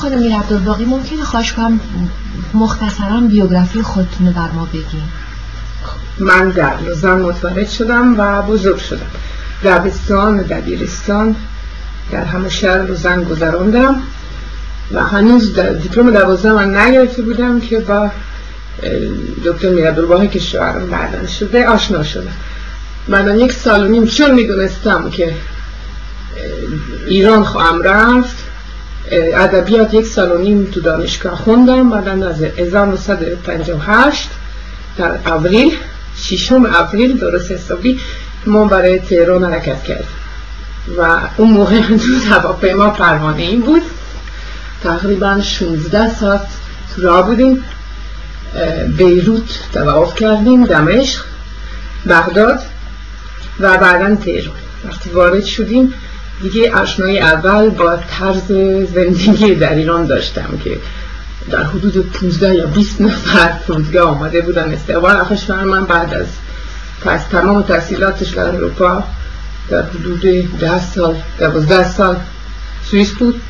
خانم میر عبدالباقی ممکنه خواهش کنم مختصرا بیوگرافی خودتون رو بر ما بگین. من در لوزان متولد شدم و بزرگ شدم. دبستان و دبیرستان در همه شهر لوزان گذراندم و هنوز دیپلم دوازده من نگرفته بودم که با دکتر میرعبدالباقی که شوهرم بعدن شده آشنا شدم. بعد یک سال و نیم چون می‌دونستم که ایران خواهم رفت ادبیات یک سال و نیم تو دانشگاه خوندم بعد از 1958 در اوریل ششم اوریل درست حسابی ما برای تهران حرکت کردیم. و اون موقع هنوز هواپیما پروانه این بود. تقریبا 16 ساعت تو راه بودیم. بیروت توقف کردیم دمشق بغداد و بعدا تهران. وقتی وارد شدیم دیگه آشنایی اول با طرز زندگی در ایران داشتم که در حدود 15 یا 20 نفر فرودگاه آمده بودن. استقبال آخش من بعد از پس تمام تحصیلاتش در اروپا در حدود 10 سال 12 سال سوئیس بود.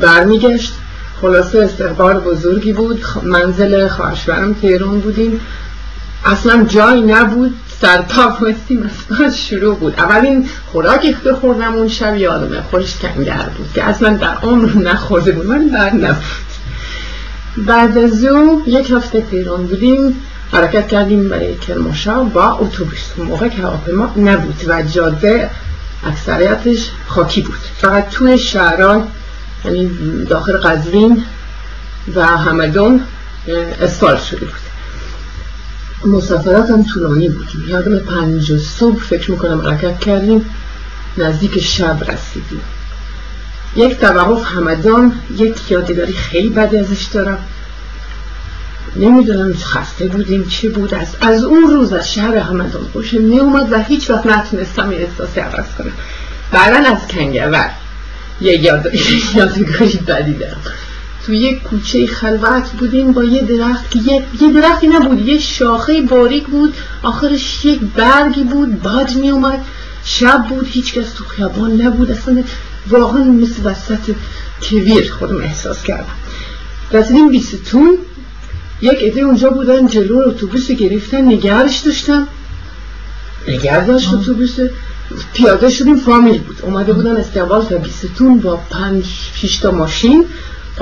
برمیگشت. خلاصه استقبال بزرگی بود. منزل خواهشورم تهران بودیم. اصلا جایی نبود سرپا بستیم از شروع بود. اولین خوراکی که خوردم اون شب یادمه. خورش کنگر بود که اصلا در عمر نخورده بود من بعد بعد از اون یک هفته تهران بودیم حرکت کردیم برای کرمانشاه با اتوبوس. موقع که هواپیما نبود و جاده اکثریتش خاکی بود. فقط توی شهران یعنی داخل قزوین و همدان اسفالت شده بود. مسافرات هم طولانی بود. یادم پنج صبح فکر می‌کنم حرکت کردیم نزدیک شب رسیدیم. یک توقف همدان یک یادگاری خیلی بدی ازش دارم. نمی‌دونم خسته بودیم چی بود. از, از اون روز از شهر همدان خوشم نیومد و هیچ وقت نتونستم یه احساسی عوض کنم. بعدا از کنگور یه یادگاری بدی دارم. تو یک کوچه خلوت بودیم با یه درخت که یه, یه درختی نبود یه شاخه باریک بود. آخرش یک برگی بود باد می اومد شب بود هیچ کس تو خیابان نبود. اصلا واقعا مثل وسط کویر خودم احساس کردم. رسیدیم بیستون. یک عده اونجا بودن جلو اتوبوس گرفتن نگرش داشتن. نگر داشت اتوبوس. پیاده شدیم فامیل بود. اومده بودن استقبال تا بیستون با پنج شیشتا ماشین.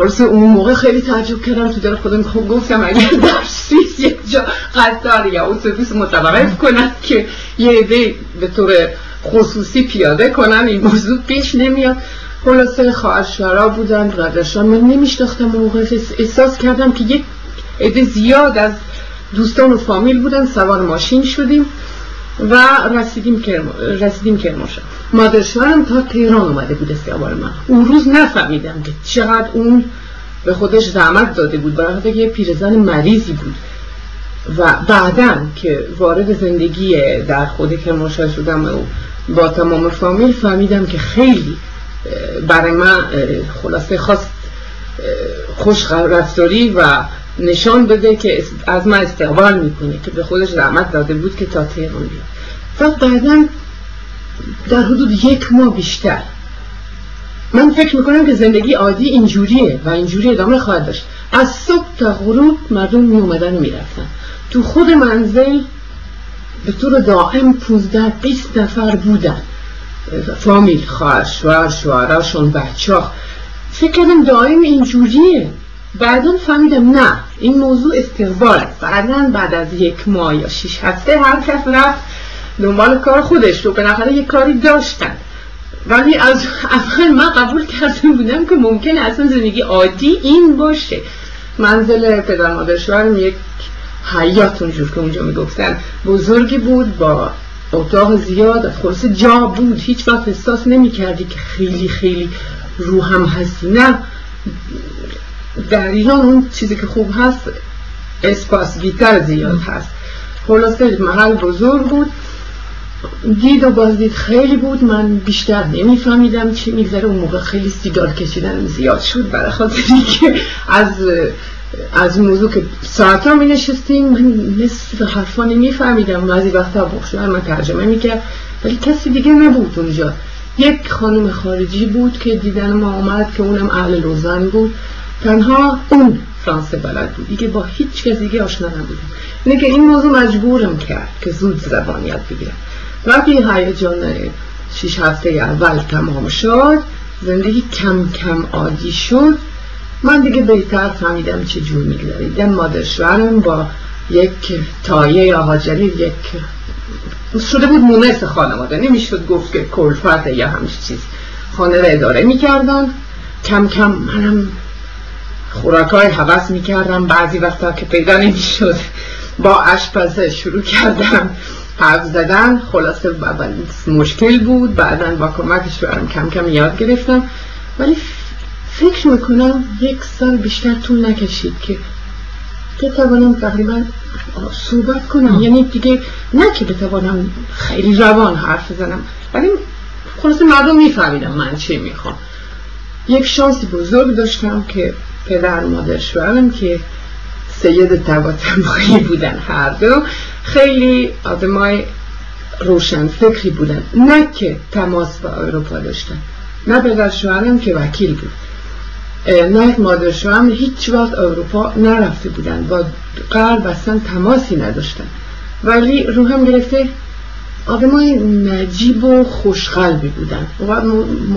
خلاص اون موقع خیلی تعجب کردم تو دل خودم. خب گفتم اگر در سوئیس یک جا قطار یا اتوبوس متوقف کنن که یه عده به طور خصوصی پیاده کنن این موضوع پیش نمیاد. خلاصه خواهرشورا بودن ردشان من نمیشناختم موقع. احساس کردم که یک عده زیاد از دوستان و فامیل بودن سوار ماشین شدیم. و رسیدیم کرم... رسیدیم کرمانشاه مادرشوهرم تا تهران اومده بود استقبال من. اون روز نفهمیدم که چقدر اون به خودش زحمت داده بود برای یه پیرزن مریضی بود. و بعدا که وارد زندگی در خود کرمانشاه شدم و با تمام فامیل فهمیدم که خیلی برای من خلاصه خواست خوش رفتاری و نشان بده که از من استقبال می‌کنه که به خودش زحمت داده بود که تا تهران بیاد. و بعدا در حدود یک ماه بیشتر. من فکر می‌کنم که زندگی عادی اینجوریه و اینجوری ادامه خواهد داشت. از صبح تا غروب مردم می اومدن و می‌رفتن. تو خود منزل به طور دائم 15 20 نفر بودن. فامیل خواهر شوهر شوهراشون بچه فکر کردم دائم اینجوریه. بعدا فهمیدم نه این موضوع استقبال است بعدا بعد از یک ماه یا شیش هفته هر کس رفت دنبال کار خودش رو. بالاخره یک کاری داشتن. ولی از اول من قبول کرده بودم که ممکنه اصلا زندگی عادی این باشه. منزل پدر مادر شوهرم یک حیات اونجور که اونجا می‌گفتن. بزرگی بود با اتاق زیاد خلاصه جا بود. هیچ وقت احساس نمی کردی که خیلی خیلی رو هم هستی نه. در ایران اون چیزی که خوب هست اسپاس بیتر زیاد هست. خلاصه محل بزرگ بود. دید و بازدید خیلی بود. من بیشتر نمیفهمیدم چی میگذره. اون موقع خیلی سیگار کشیدن زیاد شد برای خاطری که از از موضوع که ساعت ها می نشستیم من نصف حرفا نمیفهمیدم. بعضی وقتا بخشوهر من ترجمه می‌کرد ولی کسی دیگه نبود اونجا. یک خانم خارجی بود که دیدن ما آمد که اونم اهل لوزن بود. تنها اون فرانسه بلد بود. دیگه با هیچ کس دیگه آشنا نبودم. اینه که این موضوع مجبورم کرد که زود زبان یاد بگیرم. وقتی هیجان شیش هفته اول تمام شد زندگی کم کم عادی شد. من دیگه بهتر فهمیدم چه جور میگذریدم مادر شوهرم با یک تایه یا هاجری یک شده بود مونس خانواده. نمی‌شد گفت که کلفت یا همش چیز. خانه را اداره می‌کردن. کم کم منم خوراک های حوض می‌کردم. بعضی وقتا که پیدا نمی‌شد با اشپزه شروع کردم. حرف زدن خلاصه اول مشکل بود بعدا با کمکش برم کم کم یاد گرفتم. ولی فکر می‌کنم یک سال بیشتر طول نکشید که بتوانم تقریبا صحبت کنم. یعنی دیگه نه که بتوانم خیلی روان حرف بزنم ولی خلاصه مردم میفهمیدم من چی می‌خوام. یک شانسی بزرگ داشتم که پدر مادر شوهرم که سید تباتمایی بودن هر دو. خیلی آدمای روشن فکری بودن. نه که تماس با اروپا داشتن. نه پدر شوهرم که وکیل بود. نه مادر شوهرم هیچ وقت اروپا نرفته بودن. با قرب اصلا تماسی نداشتن. ولی روحم گرفته آدمای نجیب و خوشقلبی بودن. و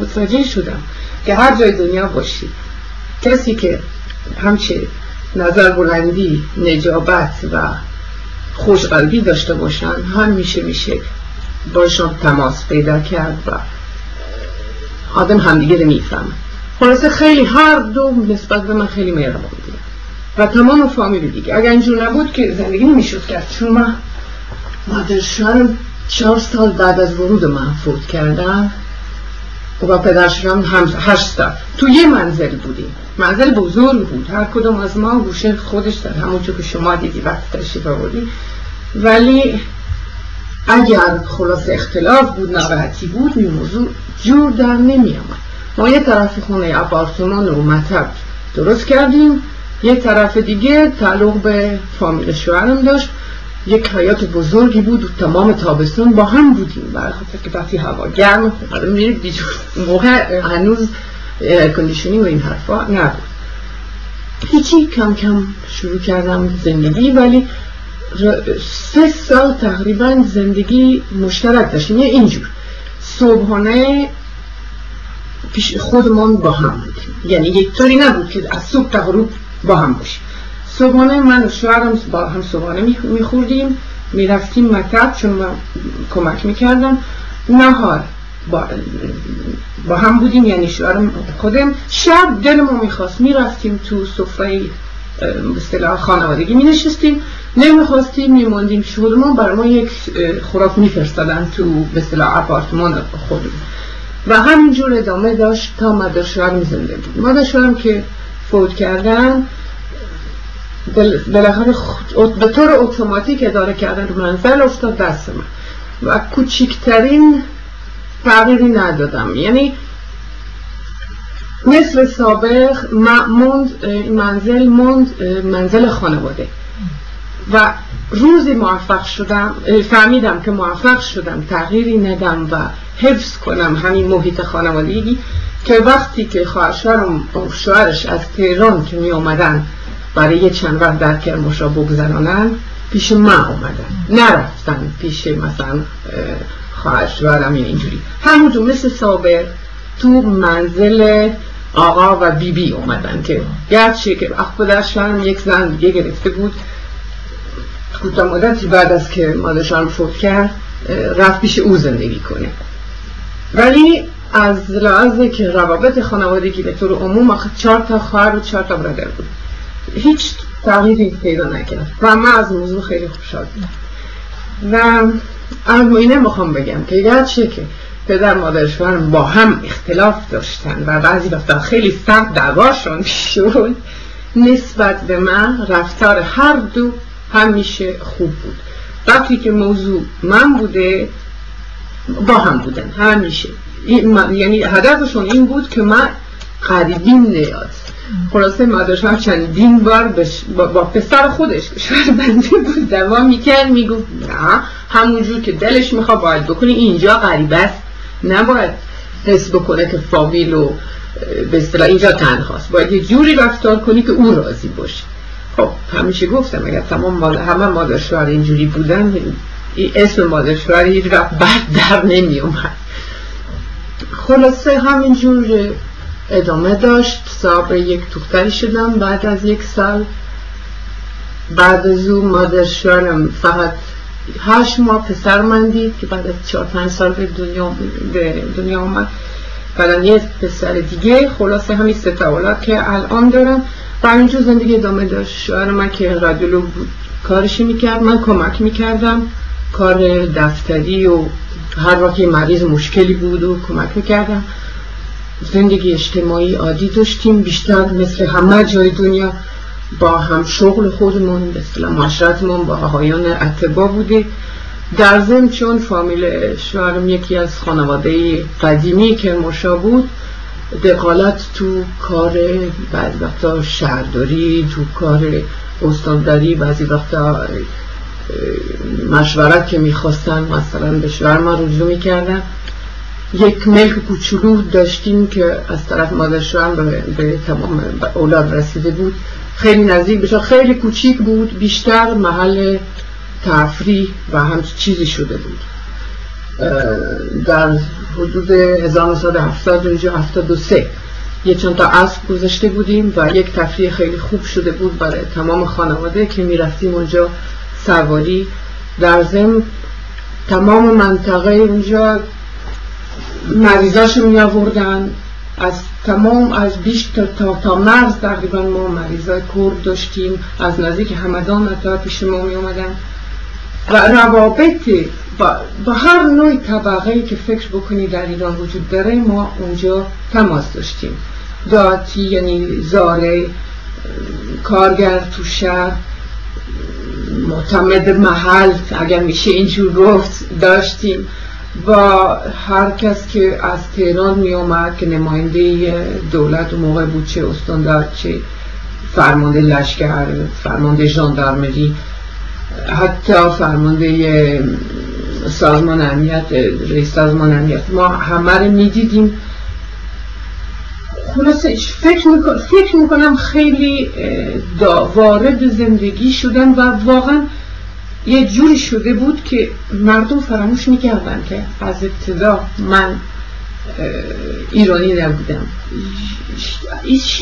متوجه شدم که هر جای دنیا باشی. کسی که همچه نظر بلندی نجابت و خوشقلبی داشته باشن هم میشه میشه باشون تماس پیدا کرد و آدم همدیگه رو میفهم خلاصه خیلی هر دو نسبت به من خیلی مهربان بود. و تمام فامیل دیگه. اگر اینجور نبود که زندگی نمی‌شد کرد. چون من مادر چهار سال بعد از ورود من فوت کردم. و پدرشم هم هشت سال تو یه منزل بودیم منزل بزرگ بود. هر کدوم از ما گوشه خودش در همونجور که شما دیدی وقت تشریف آوردی ولی اگر خلاص اختلاف بود ناراحتی بود این موضوع جور در نمی آمد ما یه طرف خونه اپارتمان رو مطب درست کردیم. یه طرف دیگه تعلق به فامیل شوهرم داشت. یک حیات بزرگی بود و تمام تابستون با هم بودیم. برای خاطر که وقتی هوا گرم میرید بیجور موقع هنوز کندیشنی و این حرفا نبود. هیچی کم کم شروع کردم زندگی ولی سه سال تقریبا زندگی مشترک داشتیم. یه اینجور. صبحانه پیش خودمون با هم بودیم. یعنی یک طوری نبود که از صبح تا غروب با هم باشیم. صبحانه من و شوهرم با هم صبحانه میخوردیم. می‌رفتیم مکتب چون من کمک می‌کردم. نهار با, با هم بودیم یعنی شوهرم خودم. شب دلمون می‌خواست. می‌رفتیم تو سفره اصطلاح خانوادگی می نشستیم نمی‌خواستیم میموندیم شغلمون برای ما یک خوراک میفرستادن تو به اصطلاح اپارتمان خودمون. و همینجور ادامه داشت تا مادر شوهرم زنده بود. مادر شوهرم که فوت کردن بالاخره به طور اتوماتیک اداره کردن رو منزل افتاد دست من. و کوچکترین تغییری ندادم. یعنی مثل سابق موند منزل موند منزل خانواده. و روزی موفق شدم فهمیدم که موفق شدم تغییری ندم و حفظ کنم همین محیط خانوادگی که وقتی که خواهرشوهرم شوهرش از تهران که می آمدن برای چند وقت در کرماشا بگذرانن پیش من اومدن. نرفتن پیش مثلا خواهرشوهرم اینجوری. همونجور مثل سابق تو منزل آقا و بیبی بی اومدن که گرچه که پدرشان یک زن دیگه گرفته بود کوتاه مدتی بعد از که مادرشان فوت کرد رفت پیش او زندگی کنه. ولی از لحاظه که روابط خانوادگی به طور عموم آخه چهار تا خواهر و چهار تا برادر بود. هیچ تغییری پیدا نکرد و من از موضوع خیلی خوشحال و اما اینه می‌خوام بگم که گرچه که پدر مادر با هم اختلاف داشتن و بعضی وقتا خیلی سخت دعواشون شد نسبت به من رفتار هر دو همیشه خوب بود. وقتی که موضوع من بوده با هم بودن همیشه. یعنی هدفشون این بود که من قریبین نیاد خلاصه مادرشم چندین بار با, با پسر خودش بنده بود. دوام می‌کرد می‌گفت نه همونجور که دلش می‌خواد باید بکنی اینجا غریب است. نباید حس بکنه که فامیل و به اصطلاح اینجا تنهاست باید یه جوری رفتار کنی که او راضی باشه. خب همیشه گفتم اگر تمام مادر همه مادر شوهر اینجوری بودن این اسم مادر شوهر هیچ وقت بعد در نمی اومد خلاصه همینجور ادامه داشت. صاحب یک دختری شدم بعد از یک سال. بعد از او مادر شوهرم فقط هشت ماه پسر من دید که بعد از چهار پنج سال به دنیا, به دنیا آمد. بعد یه پسر دیگه خلاصه همین سه که الان دارم. و اینجا زندگی ادامه داشت. شوهر من که رادیولوگ بود کارشی می‌کرد. من کمک می‌کردم. کار دفتری و هر وقت مریض مشکلی بود و کمک می‌کردم. زندگی اجتماعی عادی داشتیم. بیشتر مثل همه جای دنیا با هم شغل خودمون مثل معاشرتمون با آقایان اتبا بوده. در ضمن چون فامیل شوهرم یکی از خانواده قدیمی که مشا بود دقالت تو کار بعضی وقتا شهرداری تو کار استانداری بعضی وقتا مشورت که می‌خواستن مثلا به شوهر ما رجوع می‌کردن. یک ملک کوچولو داشتیم که از طرف مادر شوهر به تمام اولاد رسیده بود. خیلی نزدیک بشه خیلی کوچیک بود. بیشتر محل تفریح و هم چیزی شده بود. در حدود 1970 اینجا 73 یه چند تا اسب گذاشته بودیم و یک تفریح خیلی خوب شده بود برای تمام خانواده که می‌رفتیم اونجا سواری. در ضمن تمام منطقه اونجا مریضاش می آوردن. از تمام از بیش تا, تا, مرز تقریبا ما مریضای کرد داشتیم. از نزدیک همدان تا پیش ما می اومدن و روابط با, با هر نوع طبقه که فکر بکنی در ایران وجود داره ما اونجا تماس داشتیم. داتی یعنی زاره کارگر تو شهر معتمد محل اگر میشه اینجور گفت داشتیم. با هر کس که از تهران می آمد که نماینده دولت و موقع بود چه استاندار چه فرمانده لشکر فرمانده ژاندارمری حتی فرمانده سازمان امنیت رئیس سازمان امنیت. ما همه رو می‌دیدیم. خلاصه فکر, می‌کنم فکر می‌کنم خیلی وارد زندگی شدن و واقعا یه جوری شده بود که مردم فراموش می‌کردن که از ابتدا من ایرانی نبودم.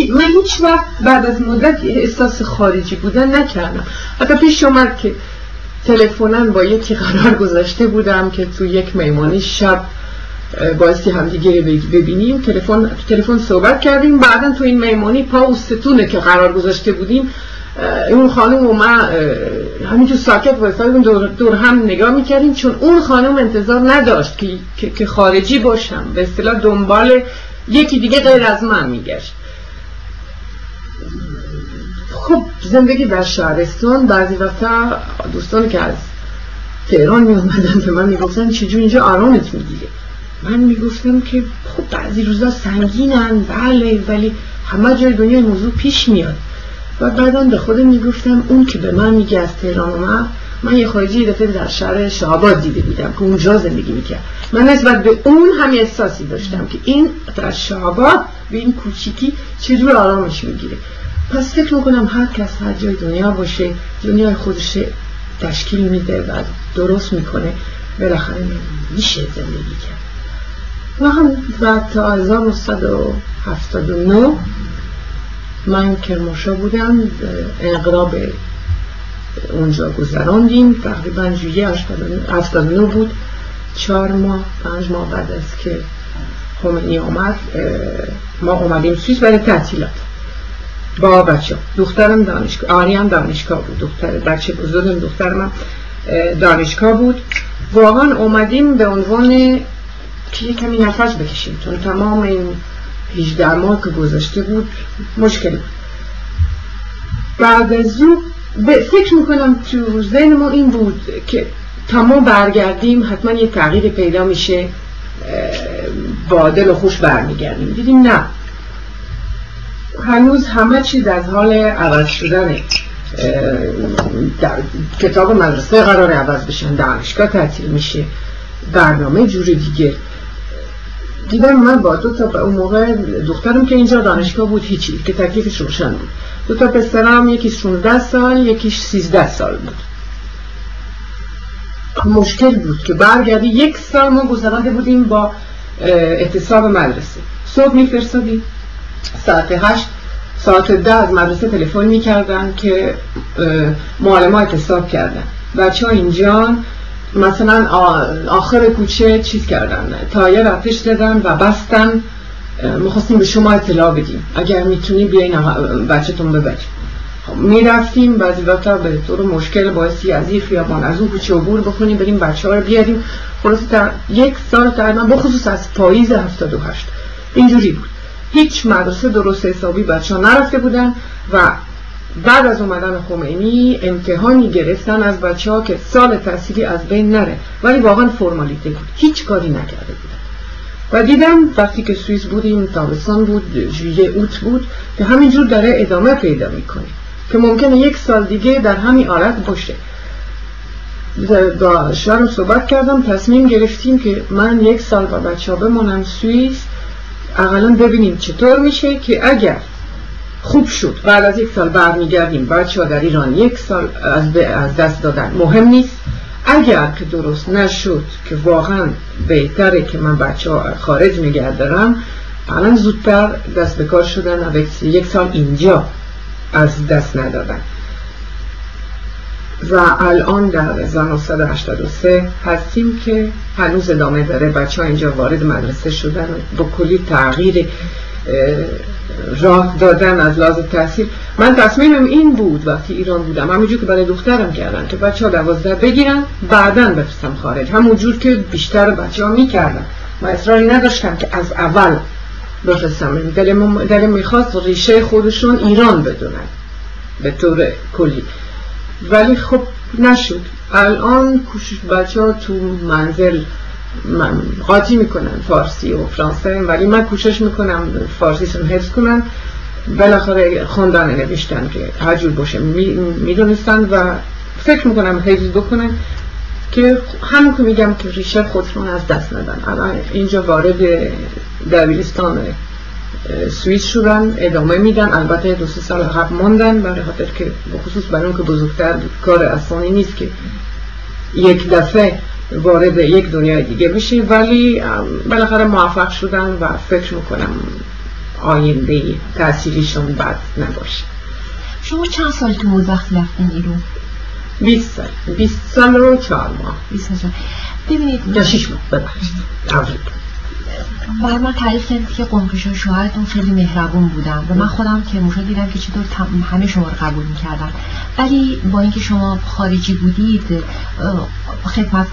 من هیچ وقت بعد از مدت احساس خارجی بودن نکردم. حتی پیش اومد که تلفنن با یکی قرار گذاشته بودم که تو یک میمانی شب بایستی همدیگه ببینیم. تلفن تلفن صحبت کردیم. بعدا تو این میمانی پا و ستونه که قرار گذاشته بودیم. اون خانم و من همینجور ساکت وایستادیم دور, دور هم نگاه می‌کردیم چون اون خانم انتظار نداشت که, که خارجی باشم. به اصطلاح دنبال یکی دیگه غیر از من میگشت. خب زندگی در شهرستان بعضی وقتا دوستان که از تهران می به من می‌گفتن چجور اینجا آرامت می‌گیره من می‌گفتم که خب بعضی روزا سنگینن بله ولی همه جای دنیا موضوع پیش میاد. و بعدا به خودم می‌گفتم اون که به من میگه از تهران اومد من یه خارجی دفعه در شهر شهاباد دیده بودم که اونجا زندگی می‌کرد. من نسبت به اون همین احساسی داشتم که این در شهاباد به این کوچیکی چجور آرامش می‌گیره. پس فکر می‌کنم هر کس هر جای دنیا باشه دنیای خودش تشکیل میده و درست می‌کنه بالاخره میشه زندگی کرد. و هم بعد تا 1979 من کرماشا بودم انقلاب اونجا گذراندیم. تقریبا جویه 79 بود. چهار ماه پنج ماه بعد از که خمینی آمد ما اومدیم سویس برای تعطیلات. با بچه دخترم دانشگاه آریم دانشگاه بود. دختر بچه بزرگم دخترم دانشگاه بود. واقعا اومدیم به عنوان که کمی نفس بکشیم. چون تمام این 18 ماه که گذاشته بود مشکل بعد از او فکر می‌کنم تو ذهن ما این بود که تا ما برگردیم حتما یه تغییر پیدا میشه با دل و خوش برمیگردیم. دیدیم نه. هنوز همه چیز از حال عوض شدنه. کتاب مدرسه قرار عوض بشن دانشگاه تعطیل میشه برنامه جور دیگه. دیدم من با دو تا اون موقع دخترم که اینجا دانشگاه بود هیچی که تکلیفش روشن بود. دو تا پسرم یکیش 16 سال یکیش 13 سال بود. مشکل بود که برگردی یک سال ما گذرانده بودیم با احتساب مدرسه. صبح میفرستادیم. ساعت هشت ساعت ده از مدرسه تلفن می‌کردن که معلم احتساب کردن. بچه ها اینجا مثلا آخر کوچه چیز کردن. تایر آتش دادن و بستن. می‌خواستیم به شما اطلاع بدیم. اگر می‌تونی بیاین بچهتون ببرید خب، می‌رفتیم بعضی وقتا به طور مشکل باعثی از این خیابان از اون کوچه عبور بکنیم بریم بچه ها رو بیاریم. خلاص در یک سال تقریبا بخصوص از پاییز 78 اینجوری بود. هیچ مدرسه درست حسابی بچه ها نرفته بودن و بعد از اومدن خمینی امتحانی گرفتن از بچه ها که سال تحصیلی از بین نره. ولی واقعا فرمالیته بود. هیچ کاری نکرده بودن. و دیدم وقتی که سوئیس بودیم تابستان بود ژوئیه اوت بود که همینجور داره ادامه پیدا می‌کنه. که ممکنه یک سال دیگه در همین حالت باشه. با شهرم صحبت کردم تصمیم گرفتیم که من یک سال با بچه ها بمانم سوئیس. اقلا ببینیم چطور میشه که اگر خوب شد. بعد از یک سال برمیگردیم. بچه ها در ایران یک سال از دست دادن مهم نیست. اگر که درست نشد که واقعا بهتره که من بچه ها خارج نگه الان زودتر دست به کار شدن و یک سال اینجا از دست ندادن. و الان در 1983 هستیم که هنوز ادامه داره. بچه ها اینجا وارد مدرسه شدن با کلی تغییر راه دادن از لازم تحصیل. من تصمیمم این بود وقتی ایران بودم. همونجور که برای دخترم کردن که بچه ها دوازده بگیرن بعدا بفرستم خارج. همونجور که بیشتر بچه ها می‌کردن. و اصراری نداشتم که از اول بفرستم. دلم می‌خواست ریشه خودشون ایران بدونن. به طور کلی. ولی خب نشد. الان کوشش بچه ها تو منزل من قاطی می‌کنن فارسی و فرانسه ولی من کوشش می‌کنم فارسیشون حفظ کنن. بالاخره خوندن نوشتن که هر جور باشه می‌دونستن و فکر می‌کنم حفظ بکنن که همون که میگم که ریشه خودشون از دست ندن. الان اینجا وارد دبیرستان سوئیس شدن ادامه میدن. البته دو سه سال عقب موندن برای خاطر که بخصوص برای اون که بزرگتر کار آسانی نیست که یک دفعه وارد یک دنیای دیگه بشه ولی بالاخره موفق شدن و فکر می‌کنم آینده تحصیلیشون بد نباشه. شما چند سال تو وقتی رفتین ایران؟ 20 سال. 20 سال رو چهار ماه. 20 سال. ببینید یا 6 ماه. ببخشید. بر من تعریف کردید که قمقیش شوهرتون خیلی مهربون بودن و من خودم که موشا دیدم که چطور همه شما رو قبول می‌کردن. ولی با اینکه شما خارجی بودید خدمت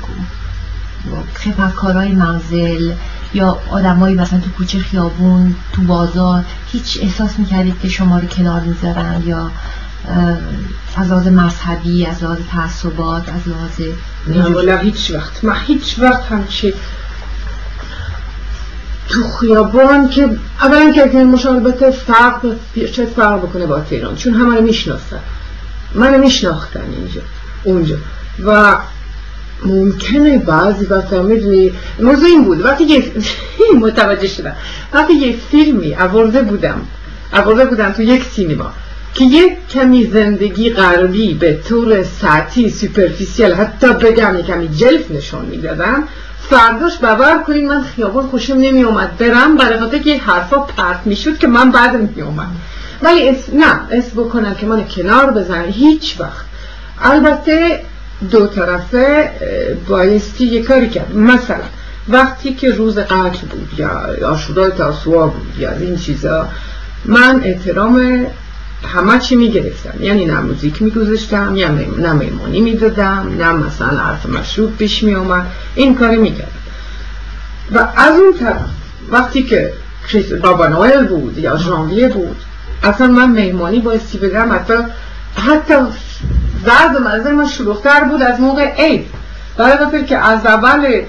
خدمتکارای منزل یا آدمایی مثلا تو کوچه خیابون تو بازار هیچ احساس می‌کردید که شما رو کنار می‌ذارن یا از لحاظ مذهبی از لحاظ تعصبات از لحاظ نه هیچ وقت. ما هیچ وقت همچه تو خیابان که اولا که مشابهت فرق چه فرق بکنه با تهران؟ چون همه رو میشناختن. من میشناختن اینجا اونجا. و ممکنه بعضی وقتا می‌دونی موضوع این بود. وقتی یه متوجه شدم. وقتی یه فیلمی آورده بودم آورده بودم تو یک سینما که یک کمی زندگی غربی به طور ساعتی سوپرفیسیل حتی بگم یک کمی جلف نشون می‌دادم فرداش باور کنید من خیابان خوشم نمی اومد برم برای خاطر که حرفا پرت می‌شد که من بعد می اومد ولی اس... نه اس بکنم که من کنار بزنم هیچ وقت. البته دو طرفه بایستی یه کاری کرد. مثلا وقتی که روز قتل بود یا آشورای تاسوعا بود یا این چیزا من احترام همه چی می‌گرفتم. یعنی نه موزیک میگذاشتم یا نه میمونی می‌دادم نه مثلا حرف مشروب پیش میومد این کاری می‌کردم. و از اون طرف وقتی که بابا نویل بود یا ژانویه بود اصلا من مهمانی بایستی بدم حتی حتی زرد و منظر من شلوختر بود از موقع عید. برای که از اول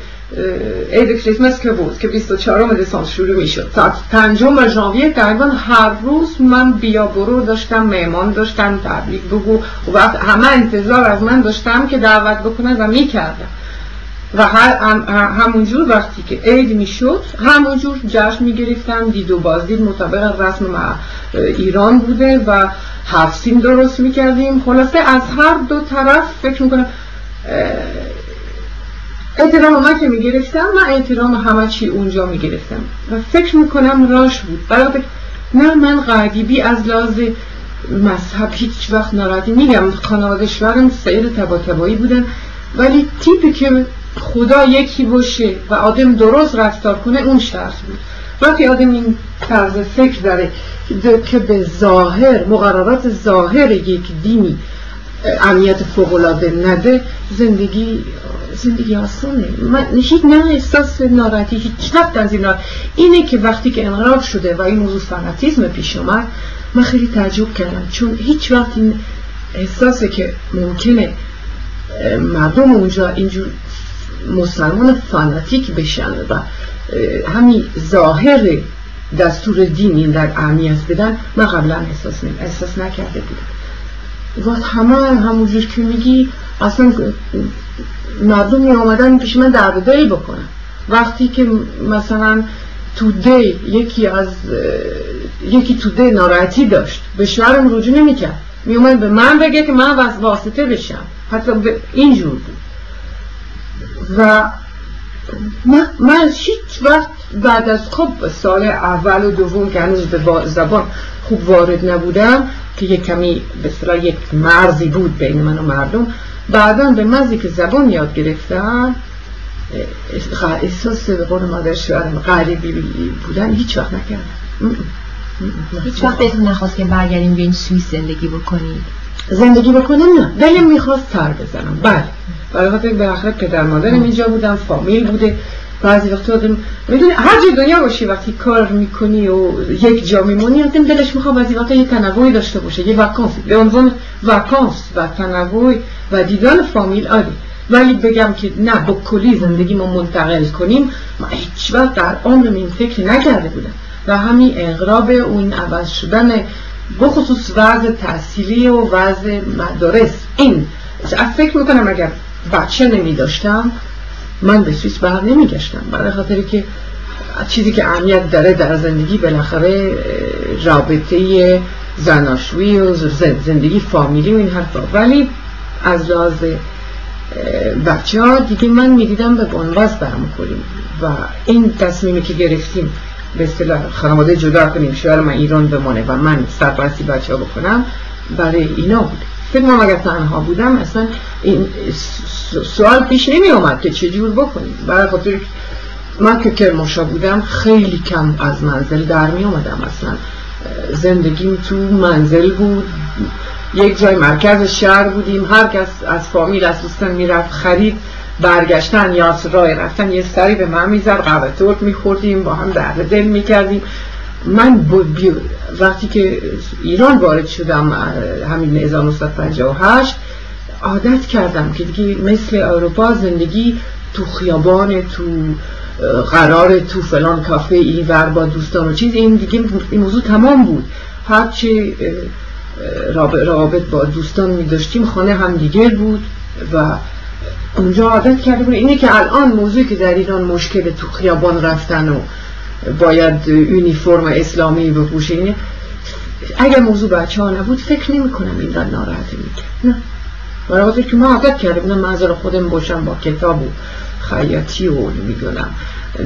عید کریسمس که بود که 24 دسامبر شروع می‌شد. تا پنجم ژانویه تقریبا هر روز من بیا برو داشتم مهمان داشتم تبلیغ بگو و همه انتظار از من داشتم که دعوت بکنن و می‌کردم و همونجور وقتی که عید می‌شد همونجور جشن می‌گرفتم. دید و بازدید مطابق رسم ایران بوده و هفت درست می‌کردیم. خلاصه از هر دو طرف فکر می‌کنم احترام من که می‌گرفتم من احترام همه چی اونجا می‌گرفتم. و فکر می‌کنم راش بود. برای نه من غریبی از لحاظ مذهب هیچ وقت ناراحتی میگم خانواده شوهرم سیر تبا تبایی بودن. ولی تیپی که خدا یکی باشه و آدم درست رفتار کنه اون شرط بود. وقتی آدم این طرز فکر داره که به ظاهر مقررات ظاهر یک دینی امنیت فوقلاده نده زندگی زندگی آسانه. من هیچ نه احساس ناراحتی هیچ وقت از این اینه که وقتی که انقلاب شده و این موضوع فناتیزم پیش اومد من خیلی تعجب کردم. چون هیچ وقت این احساسه که ممکنه مردم اونجا اینجور مسلمان فاناتیک بشن و همین ظاهر دستور دینی در اهمیت بدن من قبلا احساس, احساس نکرده بودم. وقت همه همونجور که میگی اصلا مردم می آمدن پیش من دل بکنن. وقتی که مثلا توده یکی از یکی توده ناراحتی داشت به شوهرم رجوع می اومد به من بگه که من واسطه بشم. حتی به اینجور بود. و من هیچ وقت بعد از خب سال اول و دوم که هنوز به زبان خوب وارد نبودم که یک کمی به یک مرزی بود بین من و مردم بعدا به مزی که زبان یاد گرفتم احساس به قول مادر شوهرم غریبی بودن هیچ وقت نکردم. هیچ وقت بهتون نخواست که برگردیم به این سوئیس زندگی بکنید؟ زندگی بکنم نه دلم می‌خواست تر بزنم. بله. برای خاطر بالاخره پدر مادرم اینجا بودم فامیل بوده. بعضی وقت آدم می‌دونی هر جای دنیا باشی وقتی کار می‌کنی و یک جا میمونی آدم دلش می‌خواد بعضی وقتا یه تنوعی داشته باشه یه وکانس به عنوان وکانس و تنوع و دیدن فامیل آدی ولی بگم که نه با کلی زندگی ما منتقل کنیم ما هیچ وقت در عمرم این فکر نکرده بودم. و همین اقراب اون عوض شدن بخصوص وضع تحصیلی و وضع مدارس. این فکر می‌کنم اگر بچه نمی داشتم من به سویس بر نمی گشتم برای خاطری که چیزی که اهمیت داره در زندگی بالاخره رابطه زناشویی و زندگی فامیلی و این حرفا. ولی از لحاظ بچه ها دیگه من می‌دیدم به بنواز برمخوریم و این تصمیمی که گرفتیم به اصطلاح خانواده جدا کنیم شوهر من ایران بمانه و من سرپرستی بچه ها بکنم برای اینا بود. فکر من اگر تنها بودم اصلا این سوال پیش نمی آمد که چجور بکنیم. برای خاطر من که کرماشا بودم خیلی کم از منزل در می آمدم اصلا زندگیم تو منزل بود. یک جای مرکز شهر بودیم. هر کس از فامیل از می‌رفت خرید برگشتن یا راه رفتن یه سری به من می‌زد. قهوه ترک میخوردیم با هم درد دل می‌کردیم. من وقتی که ایران وارد شدم همین 1958 عادت کردم که دیگه مثل اروپا زندگی تو خیابان تو قرار تو فلان کافه ای ور با دوستان و چیز این دیگه این موضوع تمام بود. هرچی رابط با دوستان می داشتیم خانه هم دیگر بود و اونجا عادت کرده بود اینه که الان موضوعی که در ایران مشکل تو خیابان رفتن و باید یونیفرم اسلامی بپوشه اینه اگر موضوع بچه ها نبود فکر نمی کنم این در ناراحتی می‌کرد. نه. برای که ما عادت کرده بودم منظر خودم باشم با کتاب و خیاطی و می‌دونم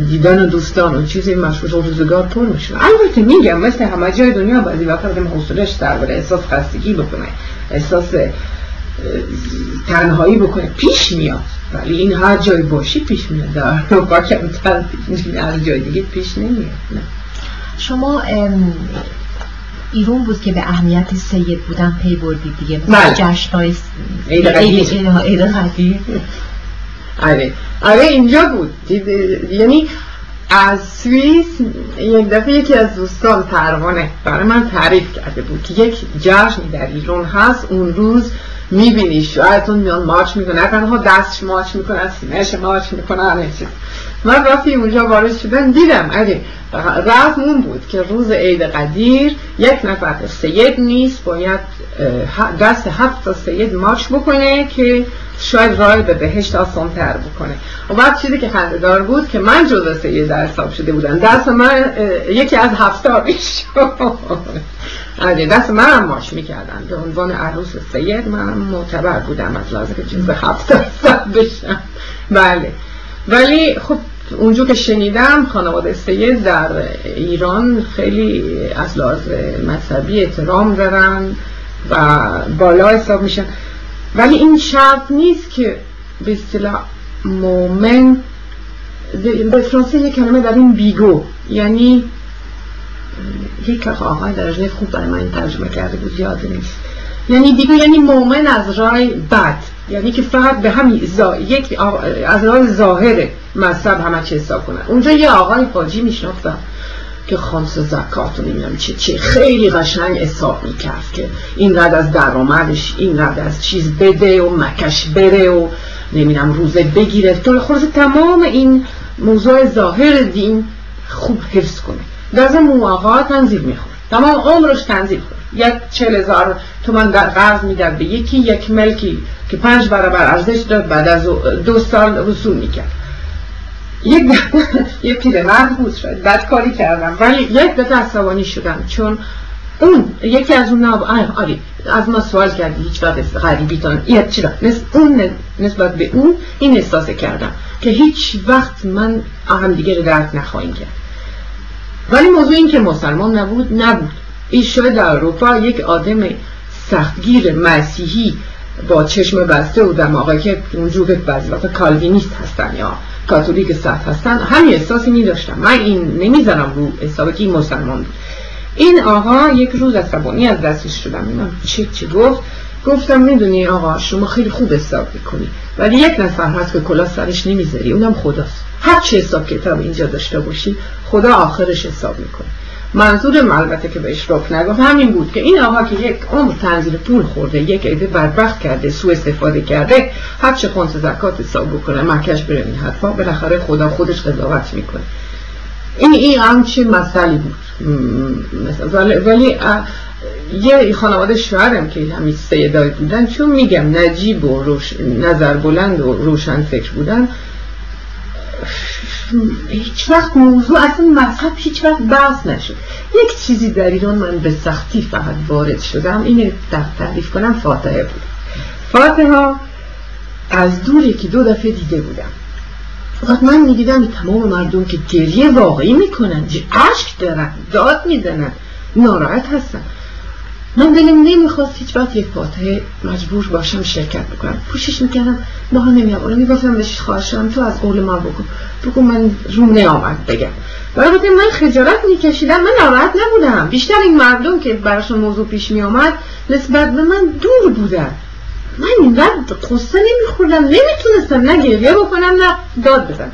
دیدن دوستان و چیزی مشغول روزگار پر میشه البته میگم مثل همه جای دنیا بعضی وقت آدم حوصلش سر بره احساس خستگی بکنه. احساس تنهایی بکنه پیش میاد. ولی این هر جای باشی پیش میاد. در اروپا کمتر هر جای دیگه پیش نمیاد. نه. شما ایرون بود که به اهمیت سید بودن پی بردید دیگه. بله. جشنهای عید قدیر آره. آره اینجا بود. یعنی از سوئیس یک دفعه یکی از دوستان پروانه برای من تعریف کرده بود که یک جشنی در ایران هست. اون روز می‌بینی شایدتون میان مارچ می‌کنه. تنها دستش مارچ می‌کنه سینهش مارچ می‌کنه همه من وقتی اونجا وارد شدم دیدم رسم اون بود که روز عید قدیر یک نفر سید نیست باید دست هفت تا سید مارچ بکنه که شاید راه به بهشت آسان تر بکنه. و بعد چیزی که خندهدار بود که من جزء سه در حساب شده بودم. دست من یکی از هفتاریش دست من هم ماش می‌کردن. به عنوان عروس سید من معتبر بودم از لحظه که جزء هفتار بشم. بله. ولی خب اونجا که شنیدم خانواده سید در ایران خیلی از لحاظ مذهبی احترام دارن و بالا حساب میشن. ولی این شرط نیست که به اصطلاح مومن به فرانسه یک کلمه در این بیگو. یعنی یک آقای درجه خوب برای من ترجمه کرده بود یاد نیست. یعنی بیگو یعنی مومن از رای بد. یعنی که فقط به همین یک از راه ظاهر مذهب همه چه حساب کنن. اونجا یه آقای حاجی میشناختم که خمس زکات و نمی‌دونم چه چه خیلی قشنگ حساب می‌کرد که این رد از درآمدش این رد از چیز بده و مکش بره و نمی‌دونم روزه بگیره. تو خلاص تمام این موضوع ظاهر دین خوب حفظ کنه. در مواقعات تنظیم می‌خوره تمام عمرش تنظیم خورد یک چل هزار تومن قرض می‌داد به یکی یک ملکی که پنج برابر ارزش داد بعد از دو سال وصول می‌کرد. یک دفعه یه پیر مرد بود شد. کاری کردم. ولی یک دفعه عصبانی شدم. چون اون یکی از اون ناب آری از ما سوال کردی هیچ وقت غریبی تان یه چرا اون نسبت به اون این احساس کردم که هیچ وقت من هم دیگه رو درک نخواهیم کرد. ولی موضوع این که مسلمان نبود نبود. این شاید در اروپا یک آدم سختگیر مسیحی با چشم بسته و دماغی که اونجور که بعضی وقتا کالوینیست هستن یا کاتولیک سخت هستن همین احساسی می داشتم من این نمی‌زنم رو حساب که این مسلمان بود. این آقا یک روز عصبانی از دستش شدم. من چه چه گفت. گفتم می‌دونی آقا شما خیلی خوب حساب می‌کنی. ولی یک نفر هست که کلا سرش نمی‌ذاری. اونم خداست. هر چه حساب کتاب اینجا داشته باشی خدا آخرش حساب می‌کنه. منظور البته که بهش رک نگفت. همین بود که این آقا که یک عمر تنظیر پول خورده یک عده بدبخت کرده سو استفاده کرده هر چه خونس زکات حساب بکنه مکش بره این حرفا بالاخره خدا خودش قضاوت می‌کنه. این این همچه مسئله بود؟ ولی یه خانواده شوهرم که همین سیدای بودن چون میگم نجیب و روش نظر بلند و روشن فکر بودن هیچ وقت موضوع اصلا مذهب هیچ وقت بحث نشد. یک چیزی در ایران من به سختی فقط وارد شدم این در تعریف کنم فاتحه بود. فاتحه از دوری که دو دفعه دیده بودم. فقط من می‌دیدم تمام مردم که گریه واقعی می‌کنن عشق دارن داد می‌زنن ناراحت هستن. من دلم نمی‌خواست هیچ وقت یک فاتحه مجبور باشم شرکت بکنم. پوشش می‌کردم نها نمیام می‌گفتم بهش خواهشم تو از قول من بکن بگو من روم نیامد بگم. برای من خجالت میکشیدم من ناراحت نبودم. بیشتر این مردم که براشون موضوع پیش میامد نسبت به من دور بودن. من اینقدر قصه نمیخوردم نمی‌تونستم نه گریه بکنم نه داد بزنم.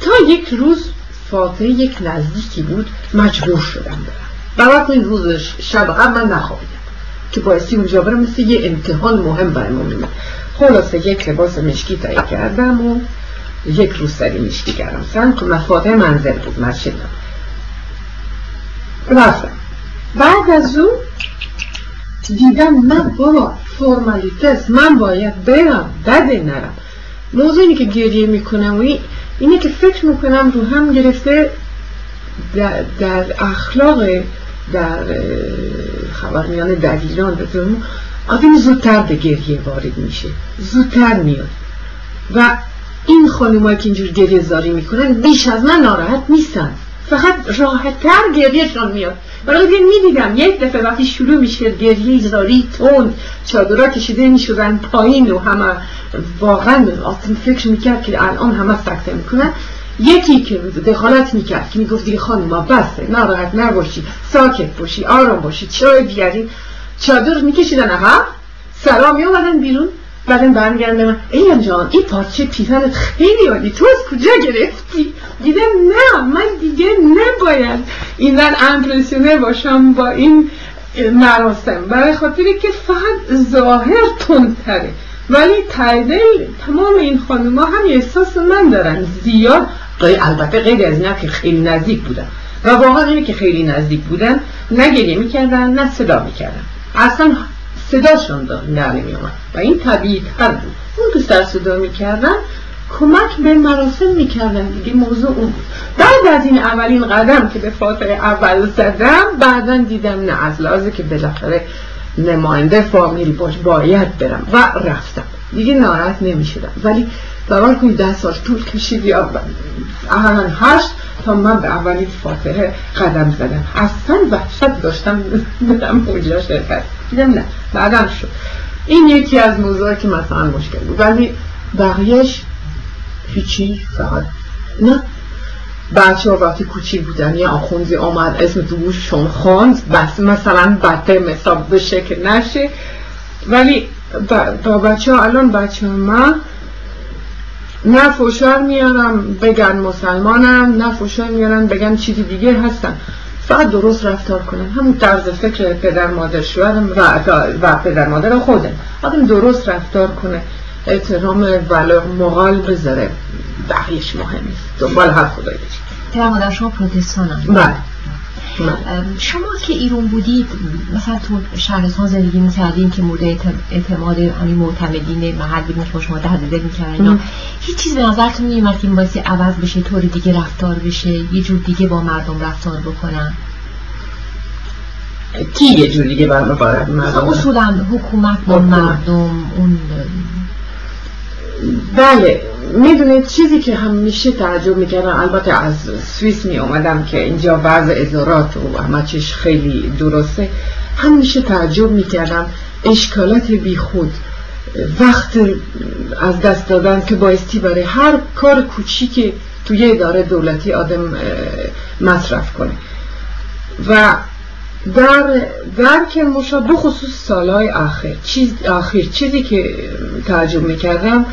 تا یک روز فاتحه یک نزدیکی بود مجبور شدم برم. این روزش شب قبل من نخوابیدم که بایستی اونجا برم مثل یه امتحان مهم ما میمد خلاصه یک لباس مشکی تایی کردم و یک روز سری مشکی کردم. سن که مفاده منزل بود مسجد رفتم. بعد از اون دیدم من بابا فرمالیتس من باید برم بده نرم. موضوع اینه که گریه می‌کنم و اینه که فکر می‌کنم رو هم گرفته در, در اخلاق در خبرمیان دلیلان بزنم آدم زودتر به گریه وارد میشه. زودتر میاد. و این خانومایی که اینجور گریه زاری می‌کنن بیش از من ناراحت نیستن. فقط راحتتر گریهشان میاد. برای دیگه می‌دیدم یک دفعه وقتی شروع میشه گریه زاری تند چادرها کشیده می‌شدن پایین و همه واقعا آسم فکر می‌کرد که الان همه سکته می‌کنن. یکی که دخالت می‌کرد که می‌گفت دیگه خانم بسه ناراحت نباشی ساکت باشی آرام باشی چای بیارین چادر میکشیدن ها سلام میومدن بیرون بعدم برمیگردن من. ایان جان این پارچه پیرنت خیلی عالی. تو از کجا گرفتی؟ دیدم نه من دیگه نباید این در امپرسیونه باشم با این مراسم. برای خاطری که فقط ظاهر تندتره. ولی تایدل تمام این خانوما هم احساس من دارن. زیاد البته غیر از اینا که خیلی نزدیک بودن. و واقعا اینه که خیلی نزدیک بودن نه گریه می‌کردن نه صدا می‌کردن. اصلا صداشون در نمی اومد و این طبیعی تر بود. اون که سر صدا می‌کردن کمک به مراسم می‌کردن دیگه موضوع اون بود. بعد از این اولین قدم که به فاتحه اول زدم بعدا دیدم نه از لحاظه که بالاخره نماینده فامیل باش باید برم. و رفتم. دیگه ناراحت نمی‌شدم. ولی باور کنید ده سال طول کشید یا احیانا هشت تا من به اولین فاتحه قدم زدم. اصلا وحشت داشتم. برم اونجا شرکت دیدم نه بعدم شد. این یکی از موضوعی که مثلا مشکل بود. ولی بقیهش هیچی فقط نه. بچه ها وقتی کوچیک بودن یه آخونزی آمد اسم دوشون خواند بس مثلا بده مثال بشه که نشه. ولی با بچه ها الان بچه من نه فوشار میارم بگن مسلمانم نه میارن بگن چیزی دیگه هستن. فقط درست رفتار کنن. همون طرز فکر پدر مادر شوهرم و, و پدر مادر خودم آدم درست رفتار کنه. احترام ولی مغال بذاره. بقیش مهم نیست. دنبال هر خدایی پدر مادر شما پروتستان هم بله. شما که ایران بودید مثلا تو شهرستان زندگی می‌کردین که مورد اعتماد همین معتمدین محل بودین که شما ده دل می‌کردن هیچ چیز به نظرتون میومد که باعث عوض بشه طور دیگه رفتار بشه یه جور دیگه با مردم رفتار بکنن؟ کی یه جور دیگه با مردم اصولا حکومت با مردم اون بله می‌دونید چیزی که همیشه تعجب می‌کردم البته از سوئیس می اومدم که اینجا وضع ادارات و همه خیلی درسته همیشه تعجب می‌کردم اشکالات بیخود وقت از دست دادن که بایستی برای هر کار کوچیک توی اداره دولتی آدم مصرف کنه. و در در کرمانشاه بخصوص سالهای آخر چیز آخر چیزی که تعجب می‌کردم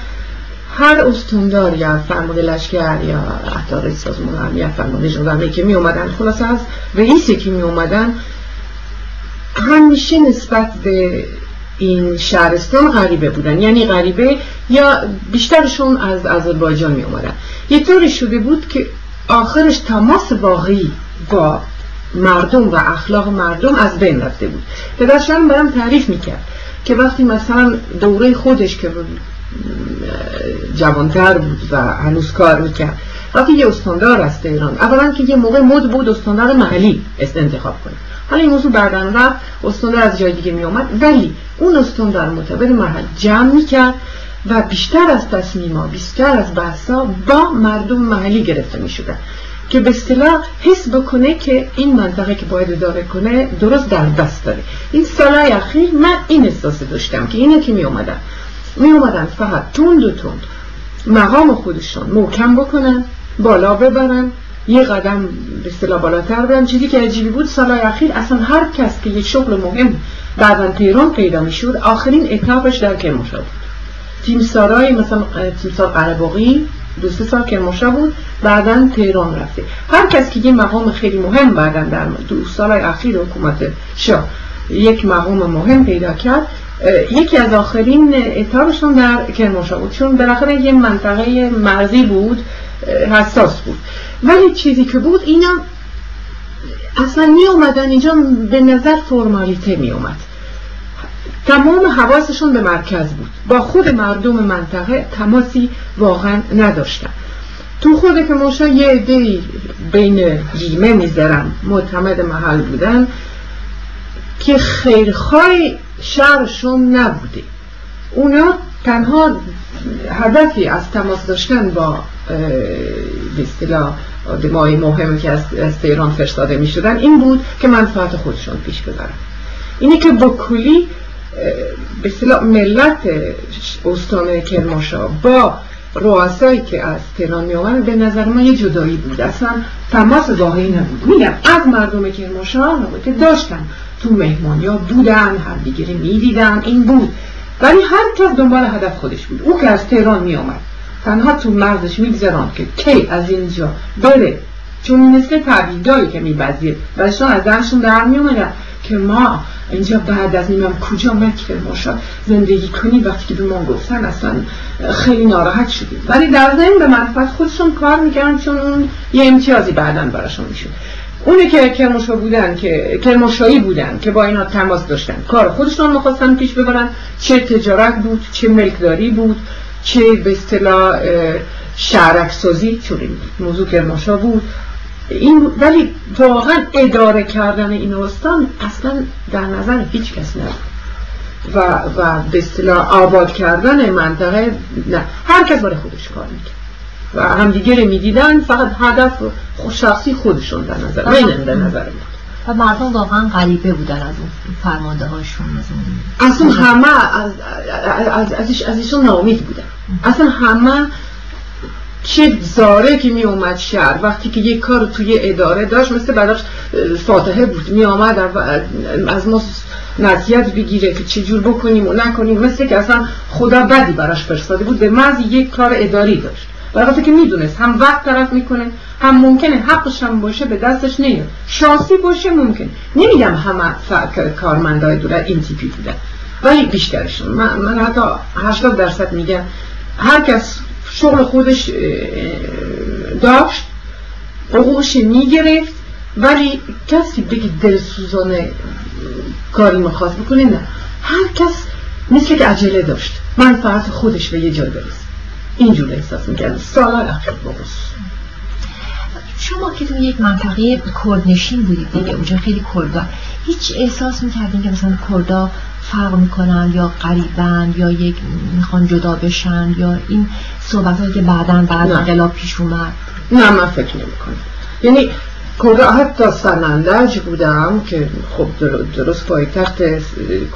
هر استوندار یا فرمان لشکر یا احتار سازمان یا فرمان جنرمه که می اومدن خلاصه از رئیسی که می اومدن همیشه نسبت به این شهرستان غریبه بودن. یعنی غریبه یا بیشترشون از آذربایجان می اومدن یه طوری شده بود که آخرش تماس واقعی با مردم و اخلاق مردم از بین رفته بود. پدرشان برام تعریف می‌کرد که وقتی مثلا دوره خودش که جوانتر بود و هنوز کار می‌کرد. وقتی یه استاندار از ایران اولا که یه موقع مد بود استاندار محلی است انتخاب کنه. حالا این موضوع بعدن رفت استاندار از جای دیگه می ولی اون استاندار معتبر محل جمع می‌کرد و بیشتر از تصمیما بیشتر از بحثا با مردم محلی گرفته می که به اصطلاح حس بکنه که این منطقه که باید اداره کنه درست در دست داره. این سالهای اخیر من این احساس داشتم که اینه که می اومدن می اومدن فقط تند و تند. مقام خودشون محکم بکنن بالا ببرن یه قدم به اصطلاح بالاتر برن. چیزی که عجیبی بود سالهای اخیر اصلا هر کس که یک شغل مهم بعدا تهران پیدا می‌شد آخرین اتاقش در کرمانشاه بود. تیمسارای مثلا تیمسار قرباقی دو سه سال کرمانشاه بود بعدا تهران رفته. هر کس که یه مقام خیلی مهم بعدا در دو سال اخیر حکومت شاه یک مقام مهم پیدا کرد یکی از آخرین اتاقشون در کرمانشاه بود چون بالاخره یه منطقه مرزی بود حساس بود. ولی چیزی که بود اینا اصلا می اومدن اینجا به نظر فرمالیته می اومد. تمام حواسشون به مرکز بود. با خود مردم منطقه تماسی واقعا نداشتن. تو خود که موشا یه عده بین جیمه می‌ذارم معتمد محل بودن که خیرخواه شهرشون نبوده. اونا تنها هدفی از تماس داشتن با به اصطلاح آدمای مهمی که از تهران فرستاده می شدن این بود که منفعت خودشون پیش ببرن. اینه که با کلی به ملت استان کرمانشاه با رؤسایی که از تهران می آمدن به نظر من یه جدایی بود. اصلا تماس واقعی نبود. میگم از مردم کرمانشاه که داشتن تو مهمانیا بودن همدیگه می‌دیدن این بود. ولی هر کس دنبال هدف خودش بود. او که از تهران می آمد تنها تو مرزش میگذران که کی از اینجا بره. چون مثل تعبیدایی که میبزید بعدشان از درشون در می که ما اینجا بعد از اینم کجا مکر ماشا زندگی کنی وقتی که به ما گفتن اصلا خیلی ناراحت شدیم. ولی در ضمن به منفعت خودشون کار می‌کردن چون اون یه امتیازی بعدا براشون می‌شد. اونه که کرماشا بودن که کرماشایی بودن که با اینا تماس داشتن. کار خودشون می‌خواستن پیش ببرن. چه تجارت بود چه ملکداری بود چه به اصطلاح شهرک سازی چون موضوع کرماشا بود. این ولی واقعا اداره کردن این استان اصلا در نظر هیچ کس نبود. و, و به اصطلاح آباد کردن منطقه نه. هر کس برای خودش کار می‌کرد. و همدیگه رو می‌دیدن فقط هدف شخصی خودشون در نظر من در نظر بود. و مردم واقعا غریبه بودن از اون فرمانده هاشون از اون همه از, از, از, از ایشون نامید بودن. اصلا همه چه زاره که می اومد شهر. وقتی که یک کار توی اداره داشت مثل براش فاتحه بود. می آمد از ما نصیحت بگیره که چجور بکنیم و نکنیم. مثل که اصلا خدا بدی براش فرستاده بود. به محض یک کار اداری داشت. برای که می‌دونست هم وقت طرف می‌کنه هم ممکنه حقش هم باشه به دستش نیاد. شانسی باشه ممکن. نمیگم همه کارمندای دولت این تیپی بودن ولی بیشترشون. من, من حتی 80 درصد میگم. هر کس شغل خودش داشت حقوقش می‌گرفت ولی کسی بگی دلسوزانه کاری مخواست بکنه نه. هر کس مثل که عجله داشت. منفعت خودش به یه جای برسه. اینجور احساس می‌کرد سال اخیر بغض شما که تو یک منطقه کردنشین بودید دیگه اونجا خیلی کردا هیچ احساس می‌کردین که مثلا کردا فرق می‌کنن یا قریبن یا یک می‌خوان جدا بشن یا این صحبت هایی که بعدا بعد انقلاب پیش اومد؟ نه من فکر نمی‌کنم. یعنی کردا حتی سنندج بودم که خب درست پایتخت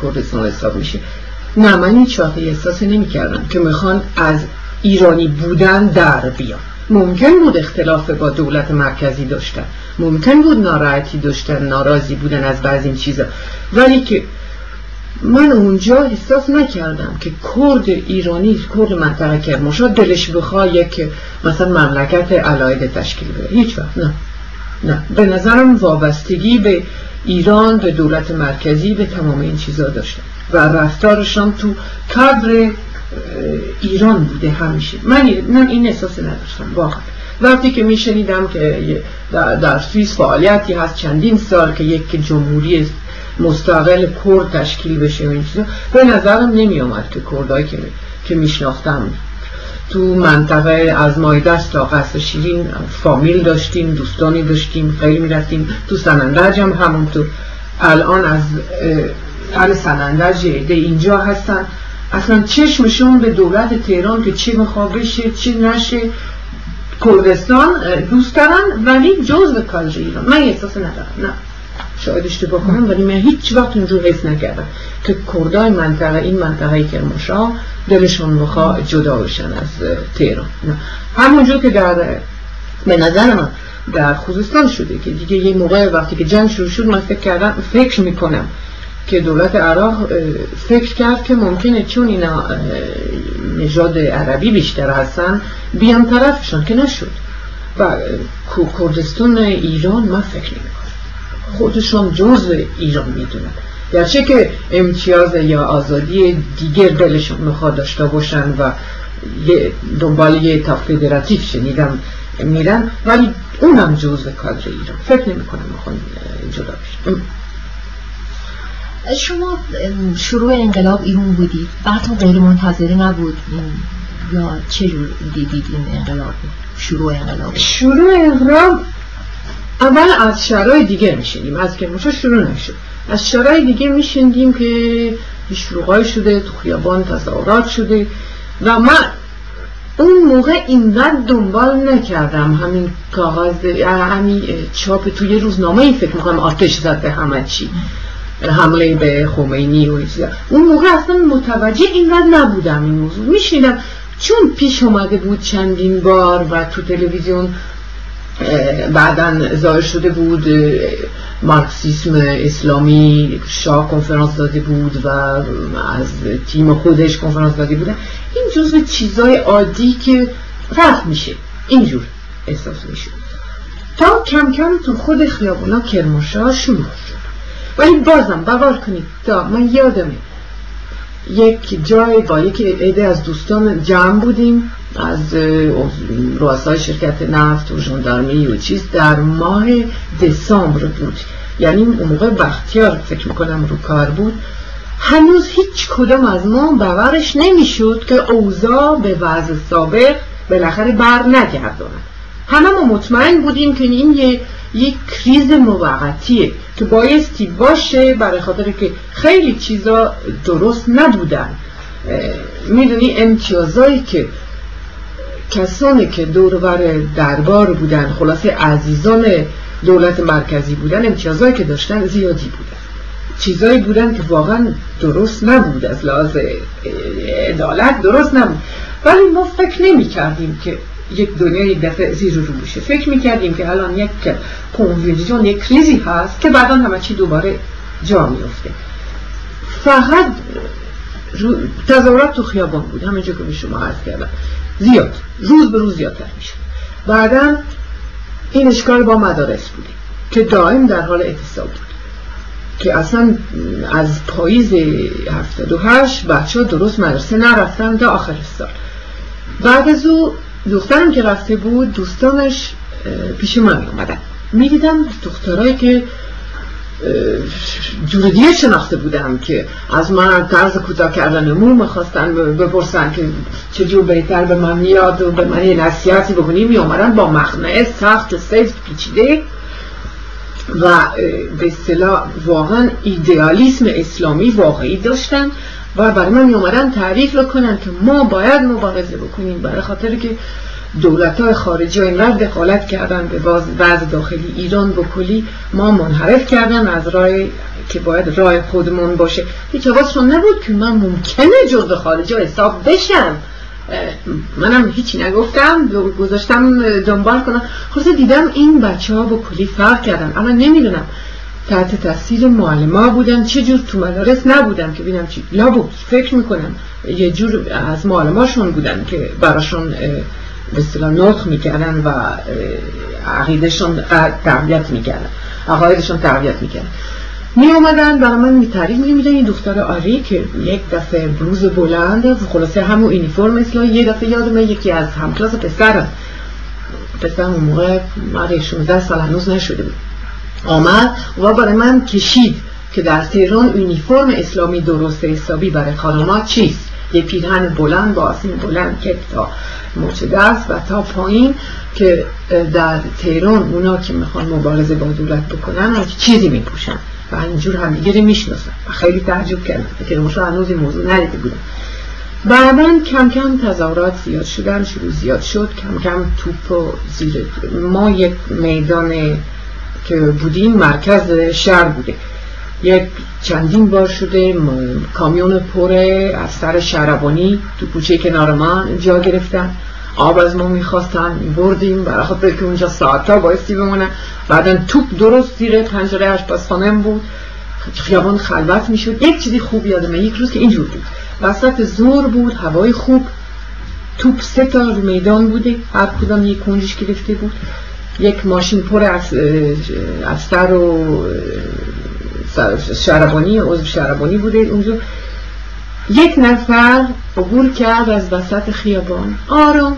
کردستان حساب میشه. نه من هیچ وقت احساس نمی کردم که می‌خوان از ایرانی بودن در بیان ممکن بود اختلاف با دولت مرکزی داشتن. ممکن بود ناراحتی داشتن ناراضی بودن از بعض این چیزا. ولی که من اونجا احساس نکردم که کرد ایرانی کرد منطقه کرماشا دلش بخواه یک مثلا مملکت علایده تشکیل بده. هیچ وقت. نه. نه. به نظرم وابستگی به ایران به دولت مرکزی به تمام این چیزا داشتن. و رفتارشان تو کادر ایران بوده همیشه. من این احساس نداشتم واقعا. وقتی که میشنیدم که در سوئیس فعالیتی هست چندین سال که یک جمهوری مستقل کرد تشکیل بشه این چیزا به نظرم نمی آمد که کردهایی که, که میشناختم. تو منطقه از مایدست تا قصر شیرین فامیل داشتیم دوستانی داشتیم خیلی می‌رفتیم. تو سنندج هم همونطور. الان از هر سنندج اینجا هستن. اصلا چشمشون به دولت تهران که چی می‌خواد بشه چی نشه. کردستان دوست دارن ولی جز به کالج ایران. من احساس ندارم. نه. شاید اشتباه کنم ولی من هیچ وقت اونجور حس نکردم که کردای منطقه این منطقه کرماشا دلشون بخوا جدا بشن از تهران. همونجور که در به نظر من در خوزستان شده که دیگه یه موقع وقتی که جنگ شروع شد من فکر کردم فکر می‌کنم که دولت عراق فکر کرد که ممکنه چون اینا نژاد عربی بیشتر هستن بیان طرفشان که نشد. و کردستان ایران من فکر نمی‌کنم خودشون جزء ایران می‌دونن. گرچه که امتیاز یا آزادی دیگر دلشون می‌خواد داشته باشن و دنبال یه تا فدراتیو شنیدم میرن ولی اونم جزء کادر ایران. فکر نمی کنم جدا بشن شما شروع انقلاب ایرون بودید بعدتون غیر منتظره نبود یا چه جور دیدید این انقلاب شروع انقلاب؟ شروع انقلاب اول از شرای دیگه میشنیم از که شروع نشد. از شرای دیگه میشنیدیم که شروعای شده تو خیابان تظاهرات شده. و من اون موقع اینقدر دنبال نکردم. همین کاغذ همین چاپ توی روزنامه ای فکر می‌کنم آتش زد همه چی. حمله به خمینی و چیزا اون موقع اصلا متوجه اینقدر نبودم این موضوع. میشنیدم چون پیش اومده بود چندین بار و تو تلویزیون بعدا ظاهر شده بود مارکسیسم اسلامی شاه کنفرانس داده بود و از تیم خودش کنفرانس داده بودن این جزو چیزای عادی که رفت میشه. اینجور احساس میشه تا کم کم تو خود خیابونا کرماشا شروع شد. ولی بازم بوار کنید. تا من یادمه یک جای با یک عده از دوستان جمع بودیم. از رؤسای شرکت نفت و ژاندارمری و چیز در ماه دسامبر بود. یعنی اون موقع بختیار فکر می‌کنم رو کار بود. هنوز هیچ کدام از ما باورش نمی‌شد که اوضاع به وضع سابق بالاخره بر نگرداند همه ما مطمئن بودیم که این یه یک کریز موقتیه که بایستی باشه برای خاطر که خیلی چیزا درست نبودن. می‌دونی امتیازایی که کسانی که دورور دربار بودن خلاصه عزیزان دولت مرکزی بودن امتیازایی که داشتن زیادی بودن. چیزایی بودن که واقعا درست نبود از لحاظ عدالت درست نبود. ولی ما فکر نمی کردیم که یک دنیا یک دفعه زیر رو بشه فکر می‌کردیم که الان یک کنویژن یک کریزی هست که بعدا همه چی دوباره جا میفته فقط تظاهرات تو خیابان بود. همینجا که به شما عرض کردم. زیاد. روز به روز زیادتر میشه بعدا این اشکال با مدارس بودیم که دائم در حال اتصال بود. که اصلا از پاییز 78 بچه ها درست مدرسه نرفتن تا آخر سال. بعد از او دخترم که رفته بود دوستانش پیش من اومدن. می دیدم دخترایی که جور دیگه شناخته بودم که از من طرز کوتاه کردن مو می‌خواستن بپرسن که چجور بهتر به من میاد و به من یه نصیحتی بکنی. می اومدن با مخنه سخت سیفت پیچیده و به اصطلاح واقعا ایدئالیسم اسلامی واقعی داشتن. و برای من می اومدن تعریف بکنن که ما باید مبارزه بکنیم برای خاطر که دولت های خارجی ها اینقدر دخالت کردن به وضع داخلی ایران بکلی ما منحرف کردن از راه که باید راه خودمون باشه. هیچ حواسشون نبود که من ممکنه جزء خارجی ها حساب بشم. منم هیچی نگفتم گذاشتم دنبال کنم. خلاصه دیدم این بچه ها با کلی فرق کردن. اما نمی‌دونم تحت تاثیر معلم بودن. چه جور تو مدارس نبودن که ببینم چی بود فکر می‌کنم. یه جور از معلماشون بودن که براشون به اصطلاح نطق می‌کردن و عقیدشون تربیت می‌کردن. عقایدشون تربیت می‌کردن. می اومدن برای من می تعریف می این دختر آری که یک دفعه بلوز بلند خلاصه همون اینیفرم اصلا یه دفعه یادم یکی از همکلاس پسر پسر اون موقع مره 16 سال هنوز نشده بود. آمد و برای من کشید که در تهران اونیفرم اسلامی درست حسابی برای خانمات چیست. یه پیرهن بلند با آسین بلند که تا مچ دست و تا پایین که در تهران اونا که می‌خوان مبارزه با دولت بکنن چیزی میپوشن و اینجور همدیگه رو می‌شناسن و خیلی تعجب کردم که مشا هنوز این موضوع ندیده بودم. بعدا کم کم تظاهرات زیاد شدن شروع زیاد شد. کم کم توپ و زیر ما یک میدان که بودیم مرکز شهر بوده. یک چندین بار شده کامیون پره از سر شهربانی تو کوچه کنار من جا گرفتن. آب از ما می‌خواستن بردیم. برای خاطر که اونجا ساعتا بایستی بمونه بعدا توپ درست زیر پنجره آشپزخانه بود. خیابان خلوت می‌شد. یک چیزی خوب یادمه. یک روز که اینجور بود. وسط زور بود هوای خوب. توپ سه تا میدان بوده. هر کدام یک کنجش گرفته بود. یک ماشین پر از سر و شربانی عضو شربانی بوده اونجا. یک نفر عبور کرد از وسط خیابان. آرام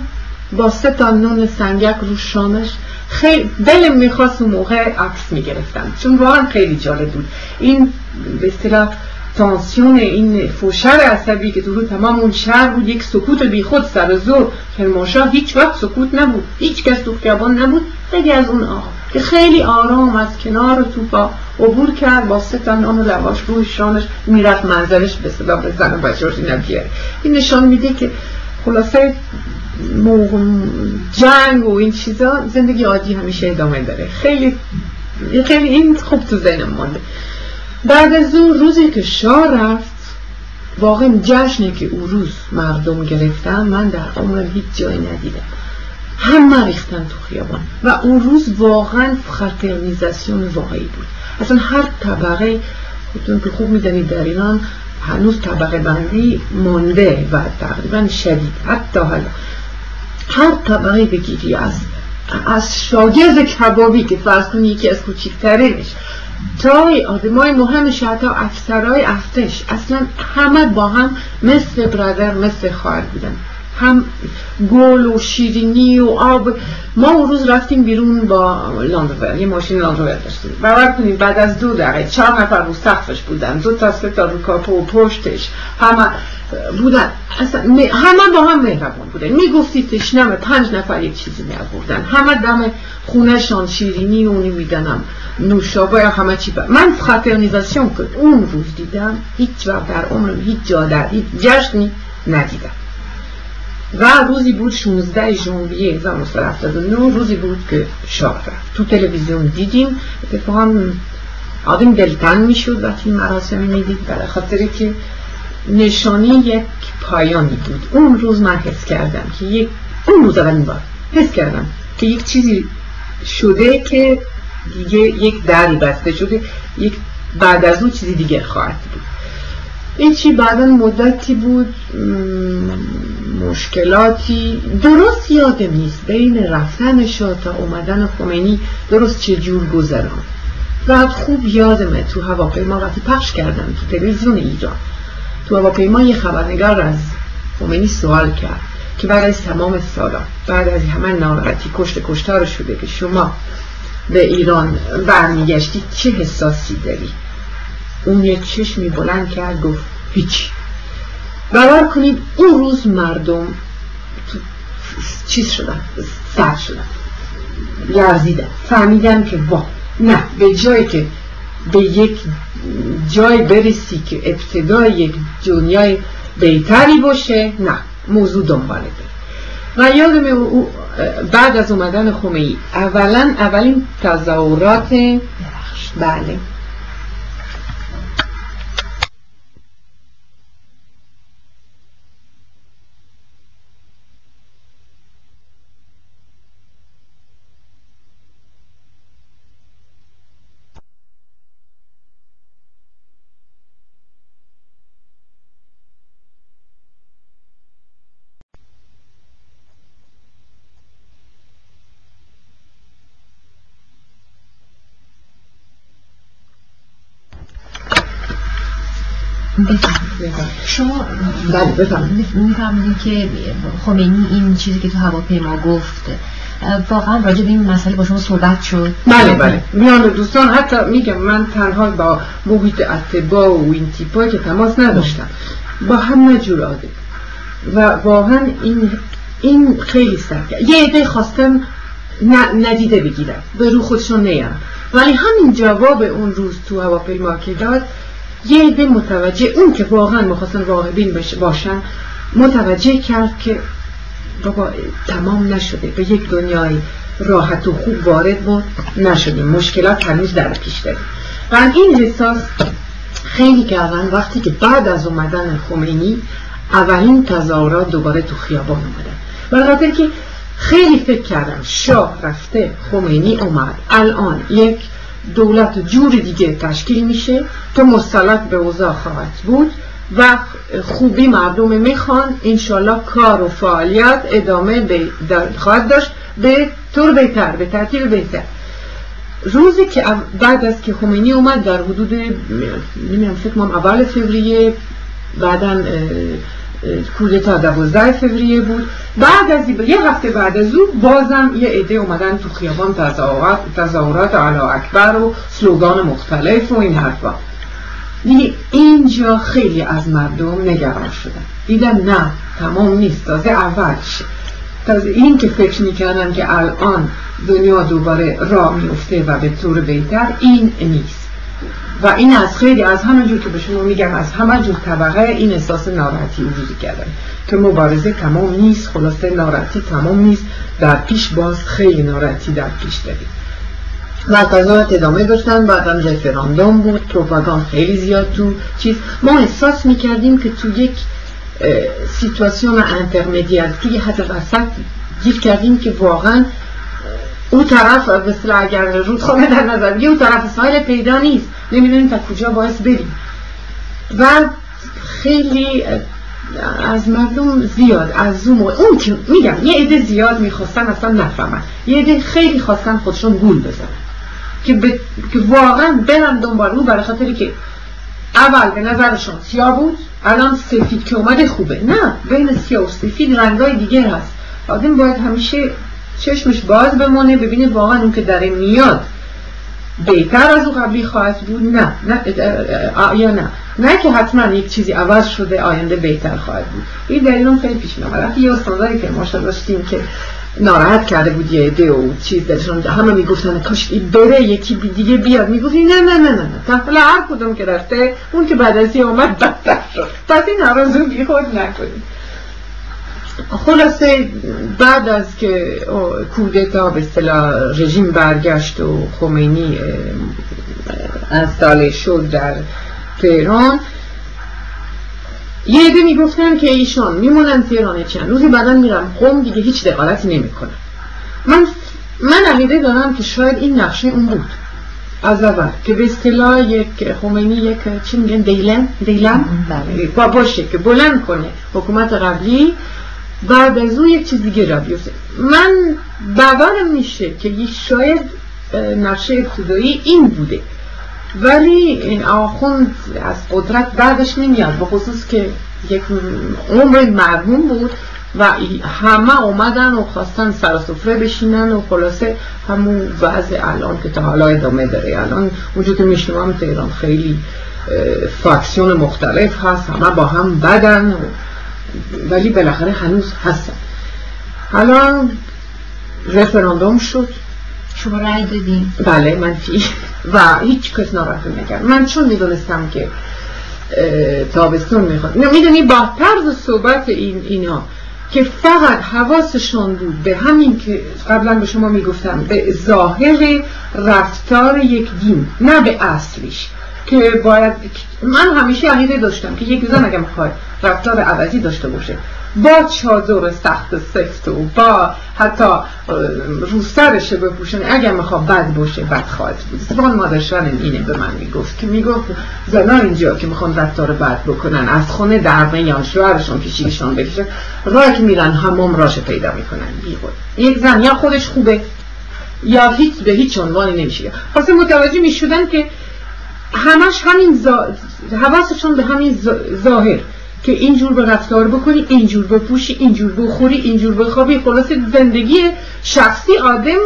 با سه تا نون سنگک رو شامش. خیلی دلم می‌خواست اون موقع عکس می‌گرفتم چون واقعا خیلی جالب بود. این به اصطلاح تانسیون این فوشر عصبی که تو تمام اون شهر بود یک سکوت بی خود سر زور. کرمانشاه هیچ وقت سکوت نبود. هیچ کس تو خیابان نبود. خیلی از اون آقا که خیلی آرام از کنار توپا عبور کرد با سه تا نان و لواش روی شانش می‌رفت منظرش به صدا به زن و بچه‌اش این نشان میده که خلاصه جنگ و این چیزا زندگی عادی همیشه ادامه داره. خیلی خیلی این خوب تو ذهنم مانده. بعد از اون روزی که شاه رفت واقعا جشنی که او روز مردم گرفتن من در عمرم هیچ جایی ندیدم. همه ریختن تو خیابان. و اون روز واقعا فرترنیزاسیون واقعی بود. اصلا هر طبقه خودتون که خوب میدنید در ایران هنوز طبقه بندی مانده و تقریبا شدید. حتی حالا. هر طبقه بگیری از از شاگرد کبابی که فرض کنی یکی از کوچکترینش تا آدمای مهمش حتی افسرهای ارتش اصلا همه با هم مثل برادر مثل خواهر بودن. هم گل و شیرینی و آب. ما اون روز رفتیم بیرون با لاندروور یه ماشین لاندروور داشتیم. باور کنیم بعد از دو دقیقه چهار نفر رو سقفش بودن. دو تا سه تا رو کاپو و پشتش. همه بودن. همه با هم مهربان بودن. می‌گفتی تشنم پنج نفر یک چیزی می همه دم خونهشان شیرینی و نمیدنم نوشابه همه چی با. من فراترنیزاسیون که اون روز دیدم هیچ وقت در عمرم هیچ جا در هیچ جشنی ندیدم. و روزی بود 16 ژانویه 1979 روزی بود که شاه رفت تو تلویزیون دیدیم اتفاقا آدم دلتنگ می‌شد وقتی مراسم می‌دید برای خاطر که نشانی یک پایانی بود اون روز من حس کردم که یک اون روز اولین بار حس کردم که یک چیزی شده که دیگه یک دری بسته شده یک بعد از اون چیزی دیگه خواهد بود این چی بعدا مدتی بود؟ مشکلاتی. درست یادم نیست. بین رفتن شاه تا اومدن خمینی درست چه جور گذران. بعد خوب یادمه تو هواپیما وقتی پخش کردم تو تلویزیون ایران. تو هواپیما یه خبرنگار از خمینی سوال کرد که بعد از تمام سالا بعد از همه ناراحتی کشت کشتار شده که شما به ایران برمیگشتی چه حساسی داری؟ اون یه چشمی بلند کرد گفت هیچی باور کنید اون روز مردم چیز شدن سر شدن. لرزیدن. فهمیدن که وا نه به جایی که به یک جای برسی که ابتدای یک دنیای بهتری باشه نه موضوع دنباله داره و یادم بعد از اومدن خمینی اولا اولین تظاهرات بله. شما بله بفرمایید. که خمینی این چیزی که تو هواپیما گفت واقعا راجع به این مسئله با شما صحبت شد. بله بله. میان دوستان حتی میگم من تنها با محیط اتباع و این تیپا که تماس نداشتم با همه جور آده و واقعا این این خیلی سخت. یه عده خواستم ندیده بگیرم به رو خودشون نیارم. ولی همین جواب اون روز تو هواپیما که داد یه عده متوجه اون که واقعا می‌خواستن راهبین باشن متوجه کرد که بابا تمام نشده. به یک دنیای راحت و خوب وارد بود نشدیم. مشکلات هنوز در پیش داریم. و این احساس خیلی کردن وقتی که بعد از اومدن خمینی اولین تظاهرات دوباره تو خیابان اومدن برای که خیلی فکر کردم شاه رفته خمینی اومد. الان یک دولت جور دیگه تشکیل میشه که مسلط به اوضاع خواهد بود و خوبی مردم می‌خوان انشالله کار و فعالیت ادامه خواهد داشت به طور بهتر به ترتیب بهتر. روزی که بعد از که خمینی اومد در حدود نمی‌دونم فکر اول فوریه بعدا کودتا دوازده فوریه بود. بعد از یه هفته بعد از او بازم یه عده اومدن تو خیابان تظاهرات تظاهرات علا اکبر و سلوگان مختلف و این حرفا. دیگه اینجا خیلی از مردم نگران شدن. دیدن نه تمام نیست. تازه اولش تازه این که فکر می‌کردن که الان دنیا دوباره راه میفته و به طور بهتر این نیست. و این از خیلی از همه جور که به شما میگم از همه جور طبقه این احساس ناراحتی وجود کردن که مبارزه تمام نیست خلاصه ناراحتی تمام نیست. در پیش باز خیلی ناراحتی در پیش داریم. و قضاوت ادامه داشتن. بعدم رفراندوم بود. propagande خیلی زیاد تو چیز. ما احساس می‌کردیم که تو یک situation intermédiaire توی حد وسط گیر کردیم که واقعا اون طرف مثل اگر رودخانه در نظر یه اون طرف ساحل پیدا نیست. نمی‌دونیم تا کجا باید بریم. و خیلی از مردم زیاد از اون اون که میگم یه عده زیاد می‌خواستن اصلا نفهمن. یه عده خیلی خواستن خودشون گول بزنن. که, ب... که واقعا برن دنبال او برای خاطری که اول به نظرشون سیاه بود الان سفید که اومده خوبه. نه بین سیاه و سفید رنگای دیگه هست. آدم باید همیشه چشمش باز بمونه ببینه واقعا اون که داره میاد. بهتر از او قبلی خواهد بود؟ نه. نه یا نه. نه که حتما یک چیزی عوض شده آینده بهتر خواهد بود. این دلیل خیلی پیش میاد یه استانداری که ما داشتیم که ناراحت کرده بود یه عده و چیز دلشون همه می‌گفتن کاش بره یکی دیگه بیاد. می‌گفتی نه نه نه نه نه. تحفل هر کدوم که رفته اون که بعد از اومد بدتر شد. پس این ناراضی خود نکنید. خلاصه بعد از که کودتا به اصطلاح رژیم برگشت و خمینی از سال شد در تهران یه عده می‌گفتن که ایشان میمونن تهران چند روزی بعدا میرم قوم دیگه هیچ دقالتی نمی‌کنه من من عقیده دارم که شاید این نقشه اون بود. از اول که به اصطلاح یک خمینی یک چی میگن دیلم دیلم بله. باشه که بلند کنه حکومت قبلی بعد یک چیز دیگه را بیفته من باورم میشه که شاید نقشه ابتدایی این بوده. ولی این آخوند از قدرت بعدش نمیاد به خصوص که یک عمر مرموم بود و همه اومدن و خواستن سر سفره بشینن و خلاصه همون وضع الان که تا حالا ادامه داره. الان اونجا که میشنوام تهران خیلی فاکسیون مختلف هست همه با هم بدن ولی بالاخره هنوز هستن. حالا رفراندوم شد. شما رأی دادین. بله من فی و هیچ کس ناراحت نکرد. من چون می‌دونستم که تابستون می‌خواد. می‌دونی با طرز صحبت این اینا که فقط حواسشون بود به همین که قبلا به شما می‌گفتم به ظاهر رفتار یک دین نه به اصلیش. که باید من همیشه عقیده داشتم که یک زن اگه می‌خواد رفتار عوضی داشته باشه. با چادر سخت سفت و با حتی رو بپوشن. اگر می‌خواد بد باشه بد خواهد بود. زبان مادرشان اینه به من می‌گفت. که می‌گفت زنا اینجا که می‌خوان رفتار بد بکنن از خونه در یا شوهرشون کشیشون بکشن راه که میرن هموم راش پیدا می‌کنن. بیخود یک زن یا خودش خوبه یا هیچ به هیچ عنوانی نمیشه. خاصه متوجه می‌شدن که همش همین زا... حواسشون به همین ظاهر که اینجور به رفتار بکنی اینجور بپوشی اینجور بخوری اینجور بخوابی خلاص زندگی شخصی آدم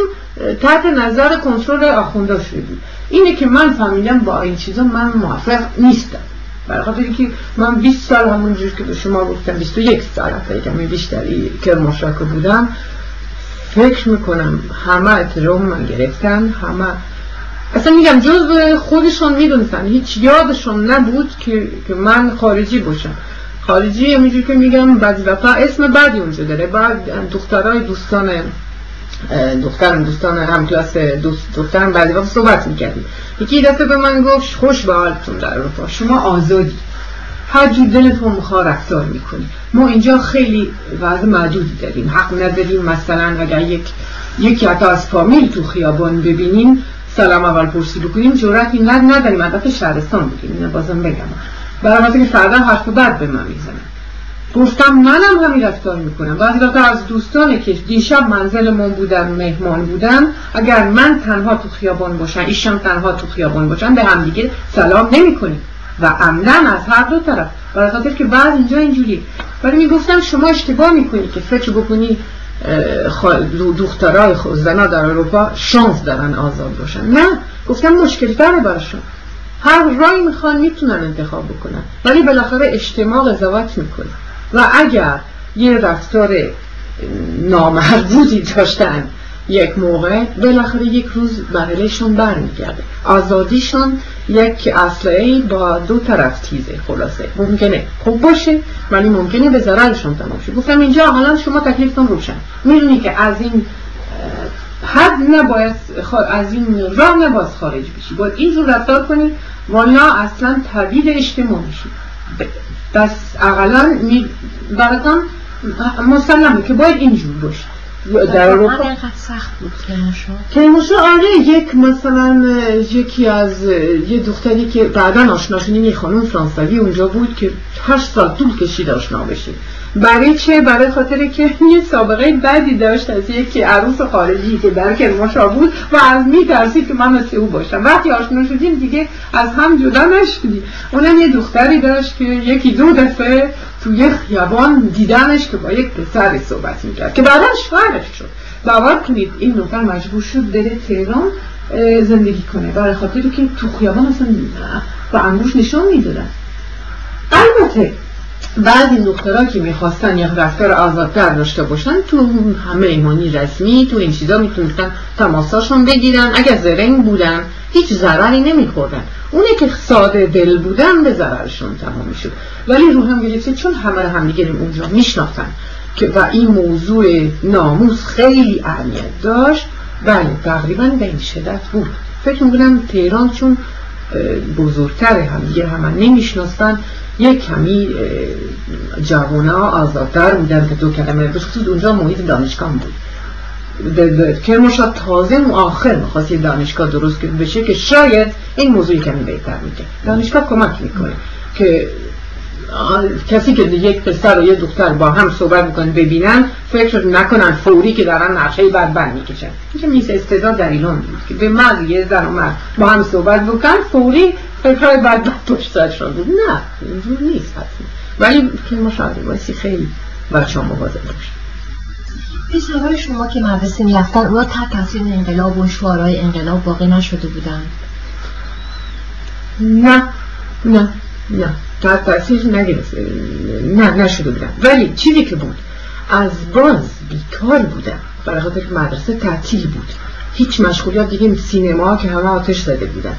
تحت نظر کنترل آخونده بود. اینه که من فهمیدم با این چیزا من موافق نیستم. برای خاطر که من 20 سال همونجور که به شما گفتم 21 سال حتی کمی بیشتری کرماشاک بودم فکر می‌کنم همه اترام من گرفتن همه اصلا میگم جز خودشون می‌دونستن. هیچ یادشون نبود که, که من خارجی باشم. خارجی همینجور که میگم بعضی وقتا اسم بعدی اونجا داره. بعد دخترای دوستان دخترم دوستان هم کلاس دوست دخترم بعضی وقت صحبت می‌کردیم. یکی دسته به من گفت خوش به حالتون در اروپا. شما آزادی. هر جور دلتون می‌خواه رفتار می‌کنی. ما اینجا خیلی وضع معدودی داریم. حق نداریم مثلا اگر یک یکی حتی از فامیل تو خیابان ببینیم سلام اول پرسی بکنیم جرأت اینقدر نداریم البته شهرستان بودیم. اینو بازم بگم. برای که فردا حرف بعد به من می‌زنن. گفتم منم همین رفتار می‌کنم. بعضی وقتا از دوستانی که دیشب منزل من بودن مهمان بودن اگر من تنها تو خیابان باشم ایشان تنها تو خیابان باشن به هم دیگه سلام نمی‌کنیم. و عمدن از هر دو طرف. برای خاطر که بعد اینجا اینجوری ولی می‌گفتم شما اشتباه می‌کنی که فکر بکنی دخترای زنا در اروپا شانس دارن آزاد باشن. نه گفتم مشکل داره براشون. هر رای می‌خوان می‌تونن انتخاب بکنن. ولی بالاخره اجتماع قضاوت می‌کنه. و اگر یه رفتار نامربوطی داشتن یک موقع بالاخره یک روز برایشون برمیگرده. آزادیشون یک اصله با دو طرف تیزه خلاصه. ممکنه خوب باشه ولی ممکنه به ضررشون تمام شه. گفتم اینجا حالا شما تکلیفتون روشن. می‌دونی که از این حد نباید از این راه نباید خارج بشی. باید اینجور رفتار کنی والا اصلا تبدیل اجتماع میشی. بس اقلا می... براتان مسلمه که باید اینجور باشه. در اروپا. سخت بود کرمانشاه آره یک مثلا یکی از یه دختری که بعدا آشنا شدیم یه خانم فرانسوی اونجا بود که هشت سال طول کشید آشنا بشه. برای چه؟ برای خاطر که یه سابقه بدی داشت از یکی عروس خارجی که در کرماشا بود و از میترسید که من مثل او باشم. وقتی آشنا شدیم دیگه از هم جدا نشدیم اونم یه دختری داشت که یکی دو دفعه توی خیابان دیدنش که با یک پسر صحبت می‌کرد که بعدا شوهرش شد. باور کنید. این دختر مجبور شد بره تهران زندگی کنه. برای خاطر که تو خیابان اصلا با انگوش نشان می‌دادن. البته بعضی دخترها که می‌خواستن یک رفتار آزادتر داشته باشن تو همه ایمانی رسمی تو این چیزا می‌تونستن تماساشون بگیرن. اگر زرنگ بودن هیچ ضرری نمیخوردن. اونه که ساده دل بودن به ضررشون تمام می‌شد. ولی رو هم گرفته چون همه هم دیگه اونجا میشناختن. که و این موضوع ناموس خیلی اهمیت داشت. بله تقریبا به این شدت بود. فکر می‌کنم تهران چون بزرگتر هم. دیگه همه نمیشناستن یک کمی جوانا آزادتر بودن که دو کلمه بخصوص اونجا محیط دانشگاه بود. کرمانشاه تازه و آخر می‌خواست یه دانشگاه درست بشه که شاید این موضوع کمی بهتر میگه. دانشگاه کمک می‌کنه که کسی که یک پسر و یه دختر با هم صحبت می‌کنن ببینن فکر نکنن فوری که دارن نقشه بعد بند می‌کشن. اینکه میز استعداد در ایران بود که به مرد یه زن و مرد با هم صحبت بکن فوری فکرهای بعد بعد پشت سرشان بود نه اینجور نیست حتما. ولی که مشاهده بایستی خیلی بچه ها مواظب باشه پسرهای شما که مدرسه می‌رفتن اونا تحت تاثیر انقلاب و شعارهای انقلاب باقی نشده بودن؟ نه نه نه. تا تاثیر نگرفته نه نشده بودن ولی چیزی که بود از باز بیکار بودن برای خاطر مدرسه تعطیل بود. هیچ مشغولیات دیگه سینما که همه آتش زده بودن.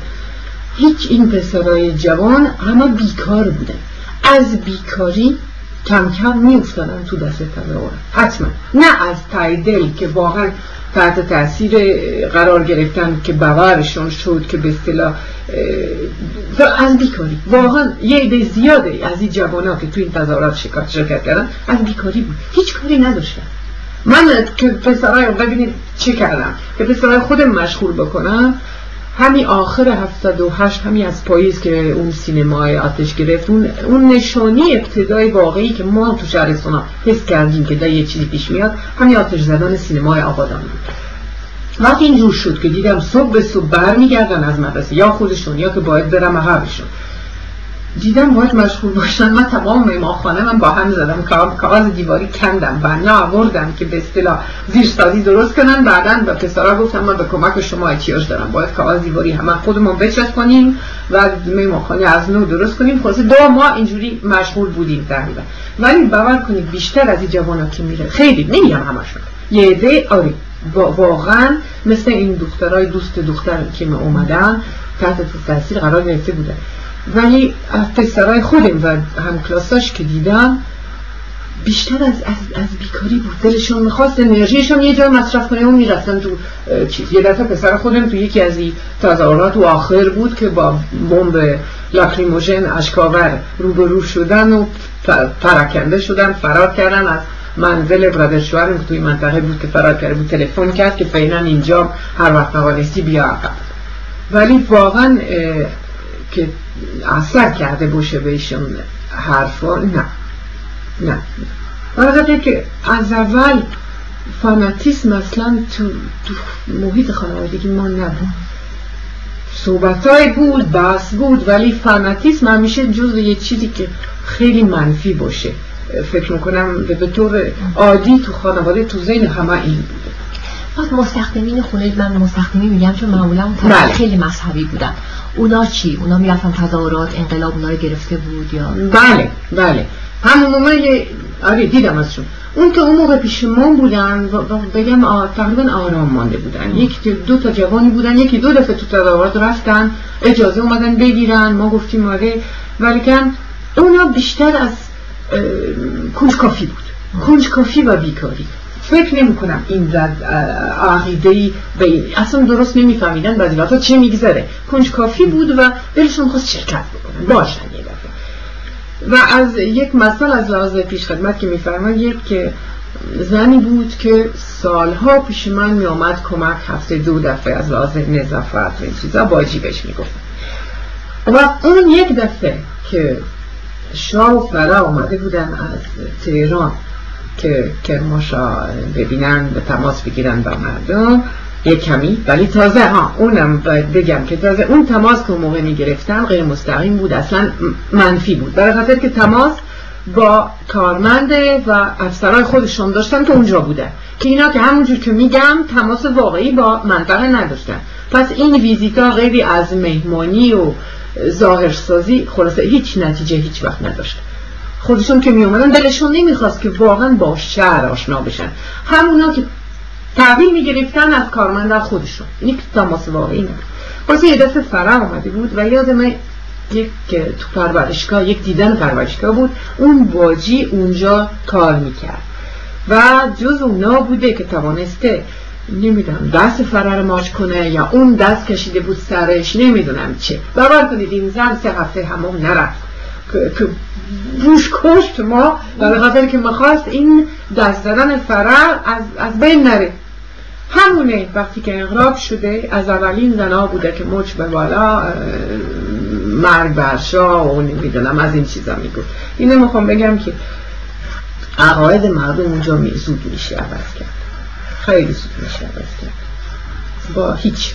هیچ این پسرای جوان همه بیکار بودن. از بیکاری کم کم می افتادن تو دست تظاهر حتما. نه از تای دل که واقعا تحت تاثیر قرار گرفتن که باورشون شد که به اصطلاح از بیکاری. واقعا یه عده زیاده از این جوان که تو این تظاهرات شرکت کردن از بیکاری بود. هیچ کاری نداشتن. من که پسرای ببینید چه کردم؟ که پسرای خودم مشغول بکنم همین آخر 708 همین از پاییز که اون سینمای آتش گرفت اون, اون نشانی ابتدای واقعی که ما تو شهرستان حس کردیم که در یه چیزی پیش میاد همین آتش زدن سینمای آبادان. بود وقتی اینجور شد که دیدم صبح به صبح برمیگردن از مدرسه یا خودشون یا که باید برم عقبشون دیدم باید مشغول باشن. من تمام خانه من با هم زدم. کاغذ دیواری کندم. بنا آوردم که به اصطلاح زیر سازی درست کنن. بعدا به پسرا گفتم من به کمک شما احتیاج دارم. باید کاغذ دیواری همه خودمون کنیم و خانه از نو درست کنیم. خلاص دو ماه اینجوری مشغول بودیم تقریبا. ولی باور کنید بیشتر از این جوانا که میره. خیلی نمیگم همشون یه عده آره. واقعا مثل این دخترای دوست دختر که اومدن تحت تاثیر قرار گرفته بودن. ولی از پسرهای خودم و هم کلاساش که دیدم بیشتر از, از, از بیکاری بود. دلشون می‌خواست انرژیشون یه جای مصرف کنه. و می‌رفتن تو چیز یه دفعه پسر خودم تو یکی از این تظاهرات و آخر بود که با بمب لاکریموژن اشکاور روبرو شدن و پراکنده شدن فرار کردن. از منزل برادر شوهرم که توی منطقه بود که فرار کرده بود تلفن کرد که فعلا اینجا هر وقت نوانستی بیا عقب. ولی واقعا که اثر کرده باشه بهشون حرفا نه. نه. برای که از اول فاناتیسم اصلا تو, تو محیط خانوادگی ما نبود. صحبت های بود بحث بود ولی فاناتیسم همیشه جز یه چیزی که خیلی منفی باشه. فکر می‌کنم به طور عادی تو خانواده تو ذهن همه این بوده. بعد مستخدمین خونه من مستخدمی میگم چون معمولا اون بله. خیلی مذهبی بودن. اونا چی؟ اونا می‌رفتن تظاهرات انقلاب اونا رو گرفته بود یا؟ بله بله. همون موقع آره دیدم ازشون. اون که اون موقع پیش ما بودن بگم تقریبا آرام مانده بودن. یک دو تا جوانی بودن یکی دو دفعه تو تظاهرات رفتن اجازه اومدن بگیرن. ما گفتیم آره. ولیکن اونا بیشتر از کنجکافی بود. کنجکافی و بیکاری. فکر نمی کنم این عقیده ای به اصلا درست نمیفهمیدن بعضی وقتا چه میگذره. کنجکافی بود و دلشون خواست شرکت بکنن. باشن یه دفعه. و از یک مثال از لحاظ پیش خدمت که میفرمان یک زنی بود که سالها پیش من می آمد کمک هفته دو دفعه از لحاظ نظافت و این چیزا باجی بهش می‌گفت. و اون یک دفعه که شاه و فرا آمده بودن از تهران که کرماشا ببینن به تماس بگیرن با مردم یک کمی. ولی تازه ها اونم باید بگم که تازه اون تماس که موقع می‌گرفتن غیر مستقیم بود اصلا منفی بود. برای خاطر که تماس با کارمنده و افسرهای خودشون داشتن که اونجا بودن که اینا که همونجور که میگم تماس واقعی با منطقه نداشتن. پس این ویزیتا غیری از مهمانی و ظاهرسازی خلاصه هیچ نتیجه هیچ وقت نداشت. خودشون که می اومدن دلشون نمی‌خواست که واقعا با شهر آشنا بشن. همونا که تحویل می‌گرفتن از کارمندان خودشون. این که تماس واقعی نبود. واسه یه دست فرا آمده بود و یادم یک تو پرورشگاه یک دیدن پرورشگاه بود. اون باجی اونجا کار می‌کرد. و جز اونا بوده که توانسته نمی‌دونم دست فرار ماچ کنه یا اون دست کشیده بود سرش نمی‌دونم چه. باور کنید این زن سه هفته همون نرفت. که روش کشت ما برای خاطر که می‌خواست این دست زدن فرار از, از بین نره. همونه وقتی که انقلاب شده از اولین زنها بوده که مچ به بالا مرگ برشا و نمی‌دونم از این چیزا میگو اینو می‌خوام بگم که عقاید مردم اونجا زود میشه عوض کرد. خیلی زود میشه عوض کرد. با هیچ.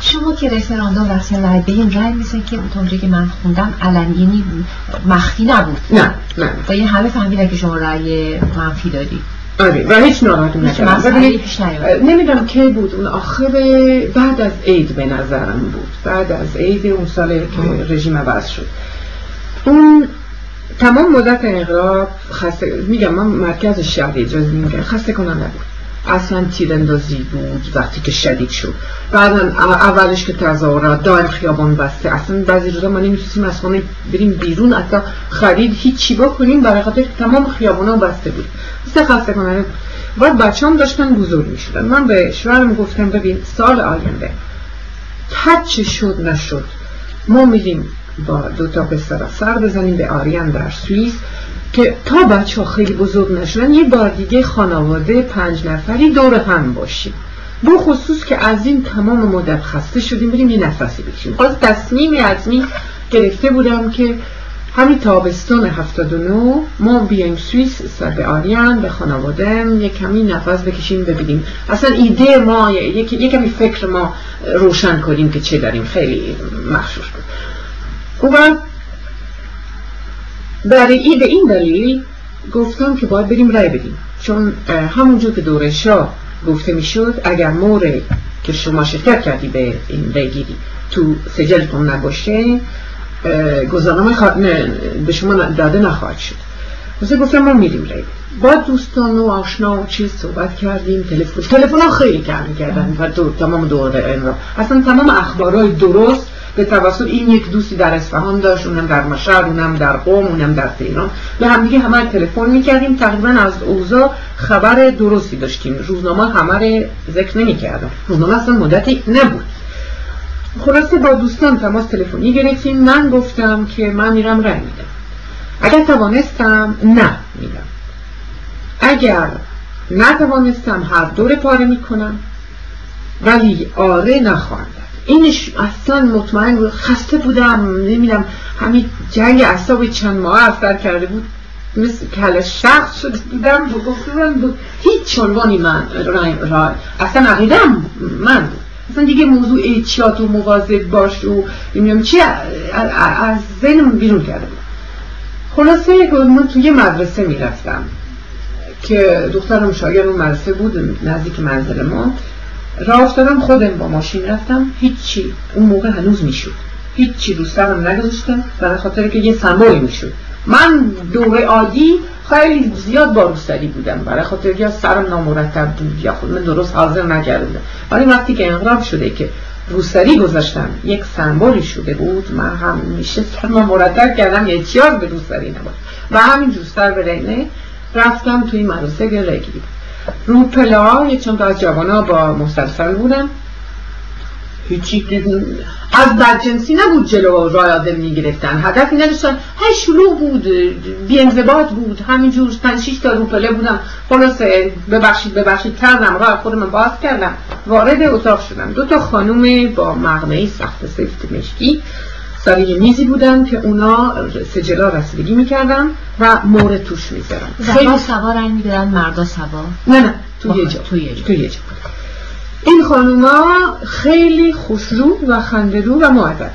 شما که رفراندوم وقتی رای به این رای مثل که اونطوری که من خوندم علنی مخفی نبود. نه نه. و این همه فهمیدن که شما رای منفی دادید آره و هیچ ناراحتی نکردم. نمی‌دونم کی بود اون. آخر بعد از عید به نظرم بود. بعد از عید اون سال که رژیم عوض شد. اون تمام مدت انقلاب خسته میگم من مرکز شهر اجازه میگم خسته کنم نبود اصلا تیراندازی بود وقتی که شدید شد. بعدا اولش که تظاهرات دائم خیابان بسته. اصلا بعضی روزا ما نمی‌تونستیم از خانه بریم بیرون اصلا خرید هیچی بکنیم برای خاطر تمام خیابان بسته بود. مثل خسته کننده. بعد بچه هم داشتن بزرگ می‌شدن. من به شوهرم گفتم ببین سال آینده. هر چه شد نشد. ما میریم با دو تا پسر سر بزنیم به آریان در سوئیس. که تا بچه ها خیلی بزرگ نشدن یه بار دیگه خانواده پنج نفری دور هم باشیم. بو خصوص که از این تمام مدت خسته شدیم بریم یه نفسی بکشیم باز تصمیم می گرفته بودم که همین تابستان 79 ما بیایم سوئیس سر به آریان به خانواده یه کمی نفس بکشیم ببینیم. اصلا ایده ما یه کمی فکر ما روشن کنیم که چه داریم. خیلی مخشوش بود. برای به این دلیل گفتم که باید بریم رای بدیم. چون همونجور که دوره شاه گفته می‌شد اگر موره که شما شرکت کردی به این گیری تو سجلتون نباشه گذارنامه به شما داده نخواهد شد. واسه گفتم ما میریم رای با دوستان و آشنا و چیز صحبت کردیم تلفن تلفن خیلی کردن کردن و تمام دوره این را. اصلا تمام اخبارهای درست به توسط این یک دوستی در اصفهان داشت اونم در مشهد اونم در قوم اونم در تهران. به همدیگه همه تلفن می‌کردیم. تقریبا از اوضاع خبر درستی داشتیم. روزنامه همه رو ذکر نمی‌کردم روزنامه اصلا مدتی نبود. خلاصه با دوستان تماس تلفنی گرفتیم. من گفتم که من میرم رای میدم. اگر توانستم نه میدم. اگر نتوانستم هر دور پاره می‌کنم. ولی آره نخواهم اینش اصلا مطمئن بود. خسته بودم. نمی‌دونم. همین جنگ اصاب چند ماه اثر کرده بود. مثل کل شخص شده بودم. گفتم بود. هیچ عنوانی من رای رای اصلا عقیدم من. بود اصلا دیگه موضوع اعتیاد و مواظب باش و نمی‌دونم چی از ذهنم بیرون کرده بود. خلاصه من توی مدرسه می‌رفتم که دخترم شاگرد اون مدرسه بود نزدیک منزل ما. راه افتادم خودم با ماشین رفتم. هیچی اون موقع هنوز می‌شد. هیچی رو سرم نگذاشتم برای خاطر که یه سمبولی می‌شد. من دوره عادی خیلی زیاد با روسری بودم. برای خاطر یا سرم نامرتب بود یا خود من درست حاضر بودم ولی وقتی که انقلاب شده که روسری گذاشتم یک سمبولی شده بود من هم میشه سرم مرتب کردم. یه چیار به روسری نبود. و همین جوستر به رفتم توی مدرسه گرگی رو پلا یه چند از جوانا با مسلسل بودن. هیچی از بدجنسی نبود جلو رای آدم می‌گرفتن. هدفی نداشتن. هی شلوغ بود بی انضباط بود. همینجور پنج شیش تا روپله بودم خلاصه ببخشید ببخشید کردم راه خودم باز کردم. وارد اتاق شدم. دو تا خانوم با مغنه سخت سفت مشکی. یه میزی بودن که اونا سجلا رسیدگی می‌کردن و مورد توش می‌ذارن خیلی سوار رنگ می‌دادن مردا سوار نه نه تو یه جا. تو یه جا, تو یه جا. این خانوما خیلی خوشرو و خندرو و معدد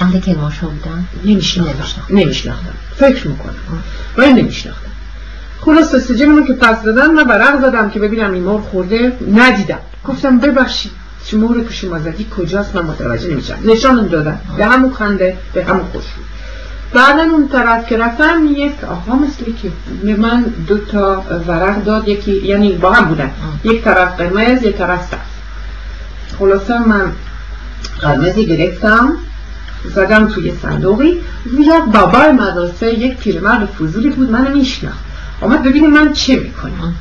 اهل کرماشا بودن؟ نمیشناختم نمیشناختم فکر می‌کنم. ولی نمیشناختم خلاص سجلمون که پس دادن من برق زدم که ببینم این مور خورده ندیدم. گفتم ببخشید. چه مور که شما زدی کجاست؟ من متوجه نمیشم. نشانم دادن. به همون خنده به همون خوشرو بعدا اون طرف که رفتم یک آقا مثلی که به من دو تا ورق داد یکی یعنی با هم بودن. یک طرف قرمز یک طرف سبز خلاصه من قرمزی گرفتم زدم توی صندوقی. یک بابای مدرسه یک پیرمرد فضولی بود منو میشناخت. آمد ببینه من چه می‌کنم.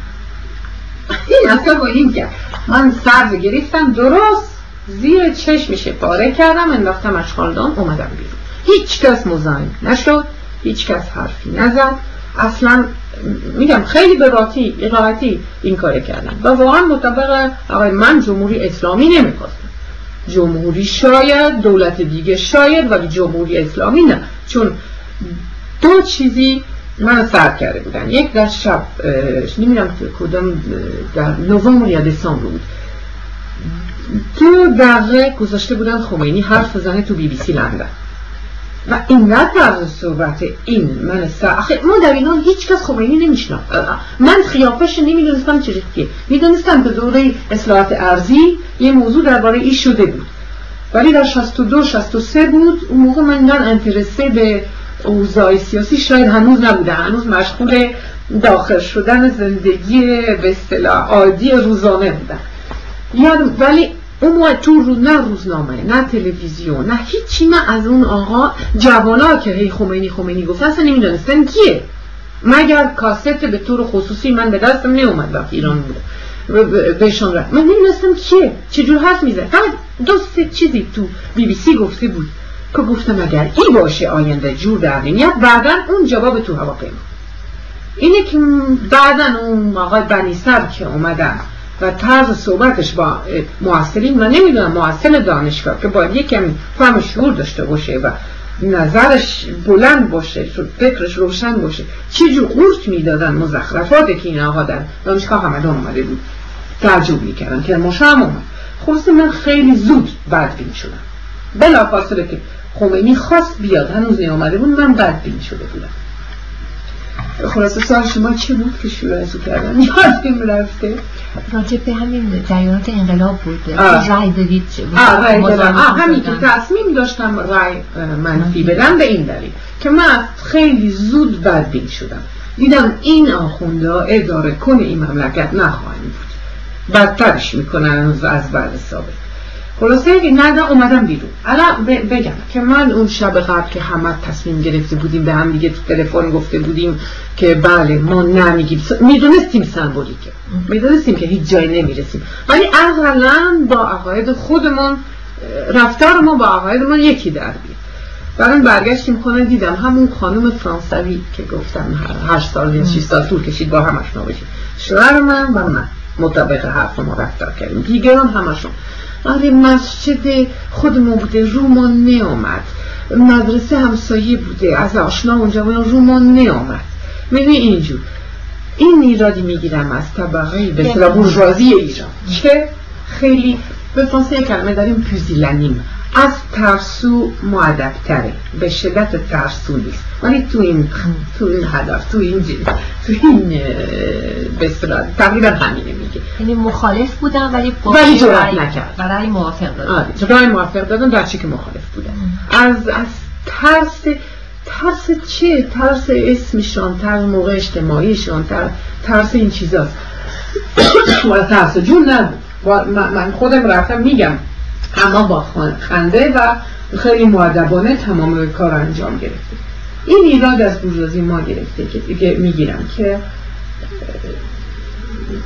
این اصلا با این کرد من سرز گرفتم درست زیر چشمش پاره کردم انداختم اشخالدان اومدم بیرون. هیچ کس مزاحم نشد هیچ کس حرفی نزد. اصلا میگم خیلی به راحتی این کار کردم. و واقعا مطابق آقای من جمهوری اسلامی نمی‌خواستم. جمهوری شاید دولت دیگه شاید ولی جمهوری اسلامی نه. چون دو چیزی من سر کرده بودن. یک در شب نمی‌دونم کدام در نوامبر یا دسامبر بود. دو دقیقه گذاشته بودن خمینی حرف زنه تو بی بی سی لندن. و اینقدر طرز صحبت این من آخه ما در ایران هیچ کس خمینی نمیشنم من خیافش نمی‌دونستم می می‌دونستم که دوره اصلاحات ارزی یه موضوع درباره این شده بود. ولی در 62 63 بود اون موقع من اینقدر انترسه به اوضاع سیاسی شاید هنوز نبوده. هنوز مشغول داخل شدن زندگی به اصطلاح عادی روزانه بودن. یاد ولی اون تو رو نه روزنامه نه تلویزیون نه هیچی من از اون آقا جوانا که هی خمینی خمینی گفت. اصلا نمی‌دونستم کیه. مگر کاست به طور خصوصی من به دستم نیومد وقتی ایران بود. بهشون رفت. من نمی‌دونستم کیه. چجور حرف میزه فقط دو سه چیزی تو بی بی سی گفته بود. که گفتم اگر این باشه آینده جور در میاد بعدا اون جواب تو هواپیما اینه که بعدا اون آقای بنیسر که اومدن و طرز صحبتش با معاصرین و نمی‌دونم معاصر دانشگاه که باید یکم فهم شعور داشته باشه و نظرش بلند باشه فکرش روشن باشه. چه جو قورت می‌دادن مزخرفات که این آقا در دانشگاه همدان اومده بود. تعجب می‌کردن. که مشا هم اومد. خلاصه من خیلی زود بدبین شدم بلا فاصله که خمینی خواست بیاد. هنوز نیامده بود. من بدبین شده بودم. خلاصه سال شما چه بود که شروع ازو کردن؟ یادم رفته؟ راجع به همین جریانات انقلاب بود. رای دادید. همین که تصمیم داشتم رای منفی بدم به این دلیل که من خیلی زود بدبین شدم. دیدم این آخونده اداره کن این مملکت نخواهیم بود. بدترش می‌کنن از بعد سابق خلاصه نه اومدم بیرون. الان بگم که من اون شب قبل که همه تصمیم گرفته بودیم به هم دیگه تلفن گفته بودیم که بله ما نمیگیم. می‌دونستیم سمبولیکه. می‌دونستیم که هیچ جایی نمی‌رسیم. ولی اقلا با عقاید خودمون رفتار ما با عقایدمون یکی در بیاد. برای برگشتیم خونه دیدم همون خانم فرانسوی که گفتم هر سال یا 6 سال طول کشید با همش بشیم شوهر من و من. مطابق حرف ما رفتار کردیم. دیگران همشون. آره مسجد خودمون بوده رومان نیامد مدرسه همسایه بوده از آشنا اونجا بودن رومان نیامد میبین اینجور. این ایرادی می‌گیرم از طبقه به اصطلاح بورژوازی ایران. که خیلی به فرانسه کلمه داریم پوزیلنیم از ترسو معدبتره به شدت ترسو نیست. ولی تو این تو این هدف تو این جی تو این به اصطلاح تقریبا همینه میگه. یعنی مخالف بودن ولی ولی جرأت نکرد. برای موافق دادن آره. موافق دادن در چی که مخالف بودن از از ترس ترس چه ترس اسمشان ترس موقع اجتماعیشان ترس این چیزاست. ولی ترس جون نبود. من خودم رفتم میگم. اما با خنده و خیلی معدبانه تمام کار انجام گرفته. این ایراد از بورژوازی ما گرفته که می‌گیرم که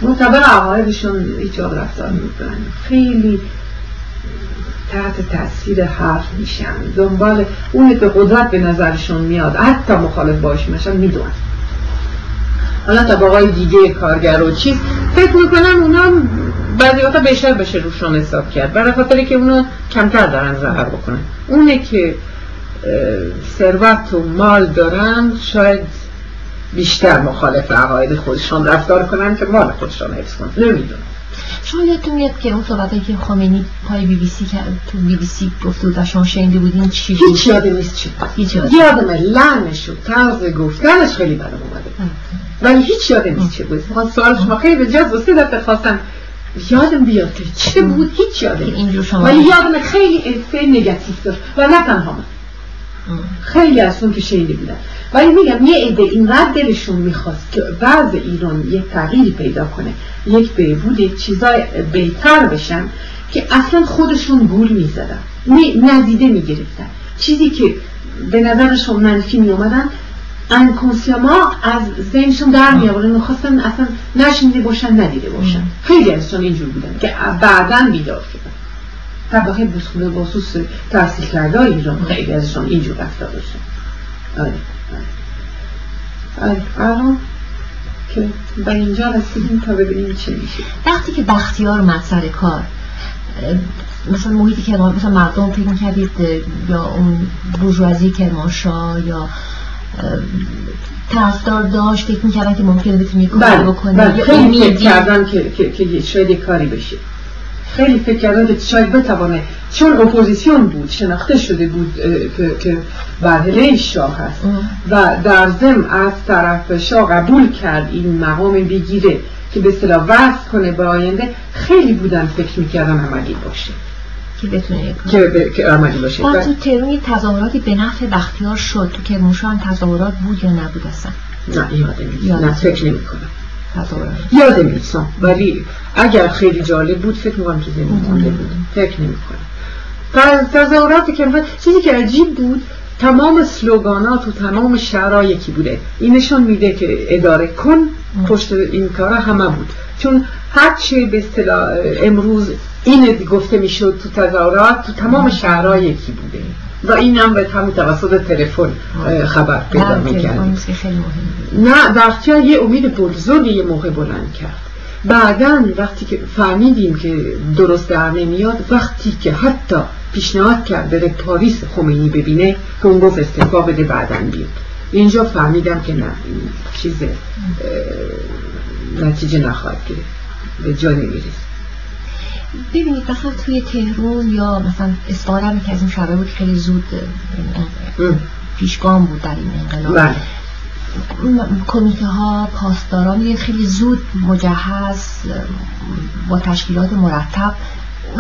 مطابق عقایدشون ایجاب رفتار می‌کنن خیلی تحت تاثیر حرف میشن. دنبال اون که قدرت به نظرشون میاد. حتی مخالف باش میشن می‌دونن. حالا طبقای دیگه کارگر و چیز فکر می‌کنم اونا بعضی وقتا بیشتر بشه روشان حساب کرد. برای خاطر که اونا کمتر دارن ظهر بکنن. اونه که ثروت و مال دارن شاید بیشتر مخالف عقاید خودشان رفتار کنن که مال خودشان حفظ کنن. نمی‌دونم. شما یادتون میاد که اون صحبتی که خمینی پای بی بی سی که تو بی بی سی گفته بود و شما شنیده بودین چی بود؟ هیچ یاد نیست چی هیچ یاد یادمه لعنش و طرز گفتنش خیلی برام اومده. ولی هیچ یاد نیست چی بود. سوال شما خیلی به جز و سه دفعه خواستم. یادم بیاد که چه بود هیچ یادم ولی یادم خیلی افه نگاتیو داشت. و نه تنها من. خیلی از اون که شنیده بودن ولی میگم یه عده اینقدر دلشون می‌خواست که بعض ایران یک تغییری پیدا کنه یک بهبود چیزای بهتر بشن که اصلا خودشون گول می‌زدن می ندیده می‌گرفتن. چیزی که به نظرشون منفی میومدن انکونسیاما از ذهنشون در می آوردن می‌خواستن اصلا نشنیده باشن ندیده باشن. خیلی ازشون اینجور بودن که بعدا بیدار شدن. طبقه بوسخونه باسوس تحصیل کرده ایران. خیلی ازشون اینجور رفتار داشتن آره آره. الان که به اینجا رسیدیم تا ببینیم چه میشه. وقتی که بختیار اومد سر کار مثلا محیطی که مثلا مردم فکر کردید یا اون بورژوازی کرمانشاه یا طرفدار داشت فکر می‌کردن که ممکنه بتونی کاری بله، بکنه بله. یا خیلی فکر کردم که, که, که شاید یک کاری بشه. خیلی فکر کردم که شاید بتوانه چون اپوزیسیون بود شناخته شده بود که, که برهله شاه هست. و در ضمن از طرف شاه قبول کرد این مقام بگیره که به اصطلاح وصل کنه به آینده. خیلی بودن فکر می‌کردم عملی باشه. که بتونه که, که عملی باشه. بعد تو تظاهراتی به نفع بختیار شد تو کرمانشاه هم تظاهرات بود یا نبود اصلا؟ نه یادم نه فکر نمی یادم نیست. ولی اگر خیلی جالب بود فکر می‌کنم ذهنم مونده بود. فکر نمی کنم تظاهرات که چیزی که عجیب بود تمام سلوگانات و تمام شعرها یکی بوده. این نشان میده که اداره کن پشت این کارا همه بود. چون هرچه به اصطلاح امروز این گفته می‌شد تو تظاهرات تو تمام شهرها یکی بوده. و این هم به همین توسط تلفن اه، خبر پیدا می‌کرد. نه بختیار یه امید بزرگی یه موقع بلند کرد. بعدا وقتی که فهمیدیم که درست در نمیاد وقتی که حتی پیشنهاد کرد بره پاریس خمینی ببینه که اون گفت استعفا بده بعدا بیاد. اینجا فهمیدم که نه این چیز نتیجه نخواهد گرفت. به جا نمی‌رسه ببینید مثلا توی تهران یا مثلا اصفهان که از این شبه بود خیلی زود. پیشگام بود در این انقلاب. بله. کمیته ها پاسدارا میگه خیلی زود مجهز با تشکیلات مرتب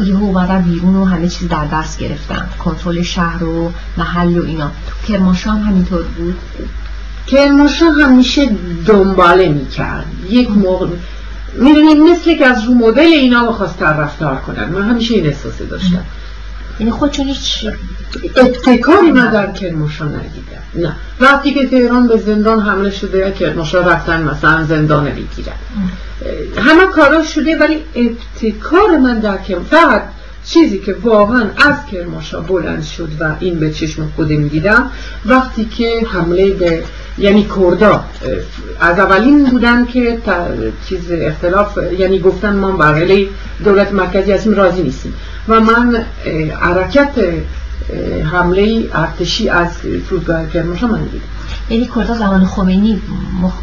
یهو اومدن بیرون و همه چیز در دست گرفتن. کنترل شهر و محل و اینا. تو کرمانشاه هم همینطور بود. کرمانشاه همیشه دنباله می‌کرد. یک موقع می‌دونید مثل که از رو مدل اینا بخواست رفتار کنن. من همیشه این احساسه داشتم. یعنی خودشون هیچ ابتکاری من در کرمانشاه ندیدم. نه. وقتی که تهران به زندان حمله شده کرمانشاه رفتن مثلا زندان بگیرن همه کارا شده ولی ابتکار من در کرمانشاه فقط چیزی که واقعا از کرمانشاه بلند شد و این به چشم خودم دیدم وقتی که حمله به یعنی کردا از اولین بودن که چیز اختلاف یعنی گفتن ما بغل دولت مرکزی هستیم راضی نیستیم. و من حرکت حمله ارتشی از فرودگاه کرمانشاه من دیدم. یعنی کردا زمان خمینی مخ...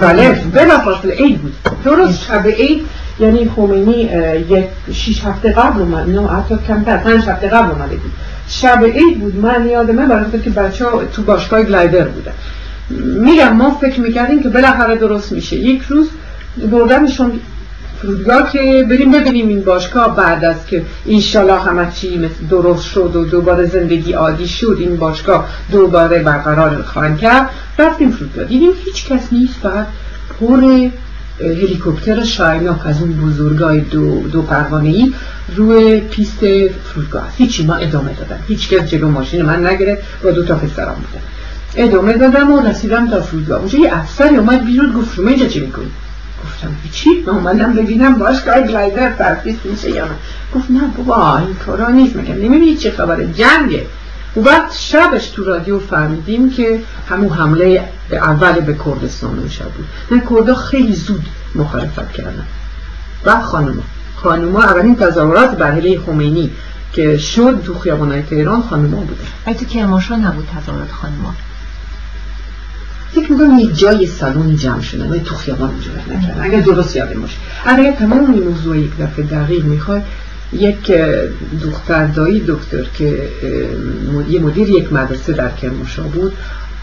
بله بلافاصله عید بود. درست شب عید یعنی خمینی یک شیش هفته قبل اومد. نه حتی کمتر پنج هفته قبل اومده بود. شب عید بود من یادمه برای که بچه تو باشگاه گلایدر بودن میگم ما فکر می‌کردیم که بالاخره درست میشه. یک روز بردمشون فرودگاه که بریم ببینیم این باشگاه بعد از که انشالله همه چی درست شد و دوباره زندگی عادی شد این باشگاه دوباره برقرار خواهند کرد. رفتیم فرودگاه. دیدیم هیچ کس نیست فقط پر هلیکوپتر شایناک از اون بزرگای دو, دو پروانه ای روی پیست فرودگاه هیچی ما ادامه دادم هیچ کس جلو ماشین من نگرفت با دو تا پسرم بودن. ادامه دادم و رسیدم تا فرودگاه. اونجا یه افسری اومد بیرون گفت شما اینجا چی می‌کنی؟ گفتم چی؟ من اومدم ببینم باشگاه گلایدر ترفیس میشه یا نه. گفت نه بابا این کارا نیست. مگه نمی‌بینی چه خبره؟ جنگه. وقت شبش تو رادیو فهمیدیم که همون حمله اول به کردستان اون شب بود. نه کردا خیلی زود مخالفت کردن. و خانوما. خانوما اولین تظاهرات برهله خمینی که شد تو خیابانای تهران خانوما بوده. ولی تو کرمانشاه نبود تظاهرات خانوما. فکر می‌کنم یک جای سالن جمع شده ولی تو خیابان اونجا نکردن. اگر درست یادم باشه. اگر تمام این موضوع یک دفعه دقیق می‌خواد یک دختر دایی دکتر که یه مدیر یک مدرسه در کرمانشاه بود.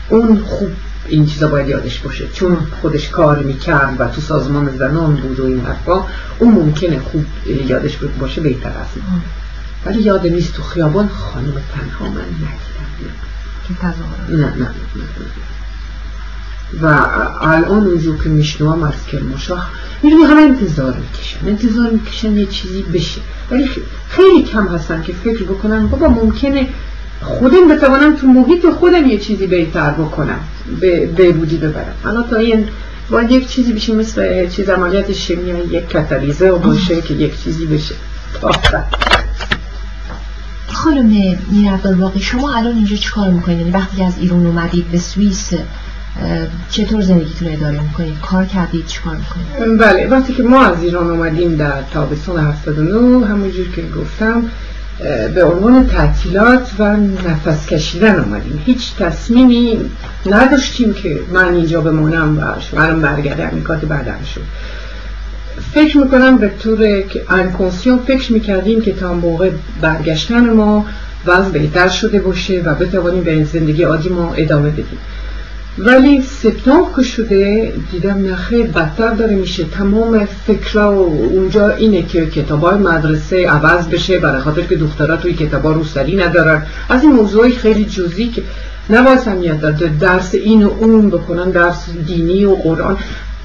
اون خوب این چیزا باید یادش باشه. چون خودش کار می‌کرد و تو سازمان زنان بود و این حرفا اون ممکنه خوب یادش باشه بهتر از ولی یاد نیست تو خیابان خانم تنها من ندیدم نه نه. و الان اونجور که میشنوام از کرمانشاه می‌دونی همه انتظار می‌کشن انتظار می‌کشن یه چیزی بشه. ولی خیلی کم هستن که فکر بکنن بابا ممکنه خودم بتوانم تو محیط خودم یه چیزی بهتر بکنم به بودی ببرم. حالا تا این باید یک چیزی بشه مثل چیز عملیات شیمیایی یک کتالیزه و باشه که یک چیزی بشه. خانم میر عبدالباقی شما الان اینجا چیکار می‌کنید؟ یعنی وقتی از ایران اومدید به سوئیس چطور زندگیتون اداره می‌کنید کار کردید چیکار می‌کنید بله وقتی که ما از ایران اومدیم در تابستان 79 همونجور که گفتم به عنوان تعطیلات و نفس کشیدن آمدیم هیچ تصمیمی نداشتیم که من اینجا بمونم و شوهرم برگرده امریکات بعدم شد. فکر می‌کنم به طور که فکر می‌کردیم که تا موقع برگشتن ما وضع بهتر شده باشه و بتوانیم به زندگی عادی ما ادامه بدیم. ولی سپتامبر که شده دیدم نخیر بدتر داره میشه. تمام فکرها و اونجا اینه که کتابای مدرسه عوض بشه برای خاطر که دخترها توی کتابا روسری ندارن. از این موضوعی خیلی جزئی که نباید همیت داره درس این و اون بکنن درس دینی و قرآن.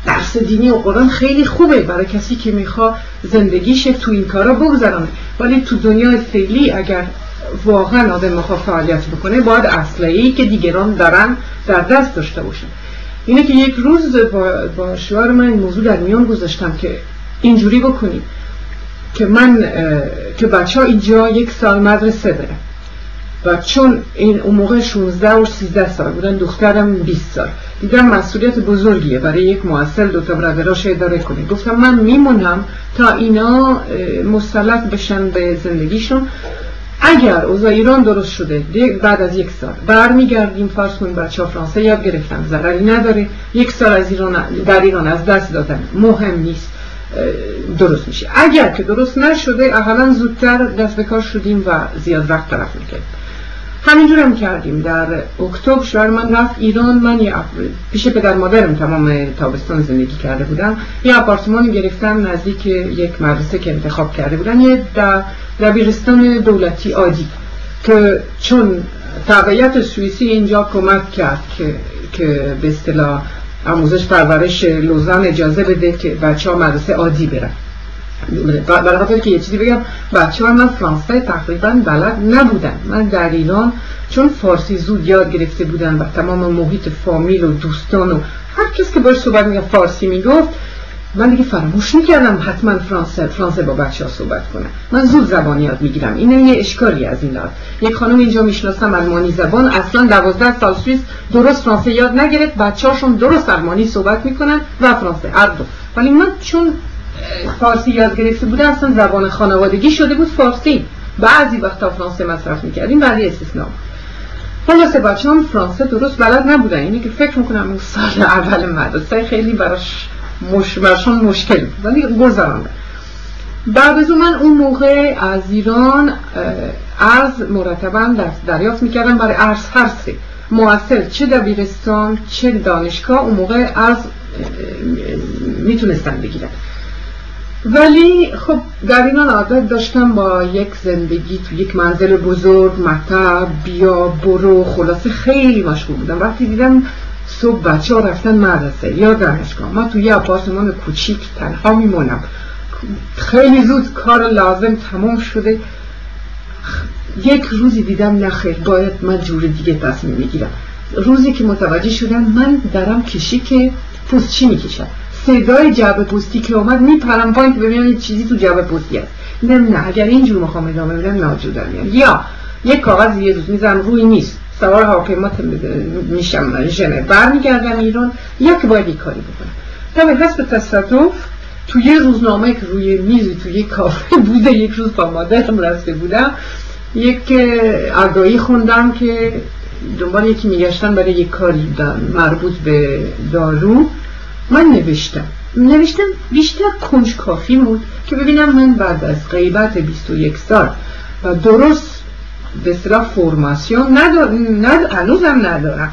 درس دینی و قرآن خیلی خوبه برای کسی که میخوا زندگیش تو این کارا بگذرانه. ولی تو دنیای فعلی اگر واقعا آدم می‌خواد فعالیت بکنه باید اصلی که دیگران دارن در دست داشته باشن. اینه که یک روز با, با شوهر من این موضوع در میان گذاشتم که اینجوری بکنیم که من که بچه ها اینجا یک سال مدرسه برن و چون این اون موقع 16 و 13 سال بودن دخترم 20 سال. دیدم مسئولیت بزرگیه برای یک معسل دو تا برادراش اداره کنه. گفتم من میمونم تا اینا مسلط بشن به زندگیشون. اگر اوضاع ایران درست شده بعد از یک سال برمیگردیم فرض کنیم بچه ها فرانسه یاد گرفتن ضرری نداره. یک سال از ایران در ایران از دست دادن مهم نیست درست میشه. اگر که درست نشده اقلا زودتر دست به کار شدیم و زیاد وقت طرف می‌کردیم. همینجور هم کردیم. در اکتبر شوهر من رفت ایران من یه پیش پدر مادرم تمام تابستان زندگی کرده بودم. یه آپارتمان گرفتم نزدیک یک مدرسه که انتخاب کرده بودن. یه دبیرستان دولتی عادی که چون تبعیت سوئیسی اینجا کمک کرد که, که به اصطلاح آموزش پرورش لوزان اجازه بده که بچه ها مدرسه عادی برن. برای خاطر که یه چیزی بگم بچه ها من فرانسه تقریبا بلد نبودن من در ایران چون فارسی زود یاد گرفته بودن و تمام محیط فامیل و دوستان و هر کس که باش صحبت میگه فارسی می‌گفت من دیگه فراموش می‌کردم حتما فرانسه فرانسه با بچه ها صحبت کنم من زود زبان یاد می‌گیرم. این یه اشکالی از این لحاظ یک خانم اینجا می‌شناسم المانی زبان اصلا دوازده سال سوئیس درست فرانسه یاد نگرفت. بچه هاشون درست المانی صحبت می‌کنن و فرانسه. هر ولی من چون فارسی یاد گرفته بوده اصلا زبان خانوادگی شده بود فارسی. بعضی وقتا فرانسه مصرف می‌کردیم ولی استثناء خلاصه بچه هم فرانسه درست بلد نبودن. اینی که فکر می‌کنم اون سال اول مدرسه خیلی براش مش... برشان مشکل بود. ولی گذراندن بعد از من اون موقع از ایران از مرتبا دریافت می‌کردم برای ارز هر سه موثر چه دبیرستان چه دانشگاه اون موقع از می‌تونستن بگیرن ولی خب در ایران عادت داشتم با یک زندگی تو یک منزل بزرگ مطب بیا برو خلاصه خیلی مشغول بودم. وقتی دیدم صبح بچه ها رفتن مدرسه یا دانشگاه ما تو یه آپارتمان کوچیک تنها میمونم. خیلی زود کار لازم تمام شده. یک روزی دیدم نخیر باید من جور دیگه تصمیم می‌گیرم. روزی که متوجه شدم من درم کشی که پوست چی می‌کشم صدای جعبه پوستی که اومد میپرم پایین که ببینم یه چیزی تو جعبه پوستی هست نه نه اگر اینجور می‌خوام ادامه بدم ناجودم یا یک کاغذ یه روز می‌زنم روی نیست سوار هواپیما میشم ژنو برمیگردم ایران یا که باید کاری بکنم. طبعا حسب تصادف تو یه روزنامه که روی میزی تو یه کافه بوده یک روز با مادرم رسته بودم یک آگاهی خوندم که دنبال یکی میگشتن برای یک کاری مربوط به دارو. من نوشتم. نوشتم بیشتر کنج کافی بود که ببینم من بعد از غیبت 21 سال و درست به اصطلاح فرماسیون ندارم هنوزم ندارم.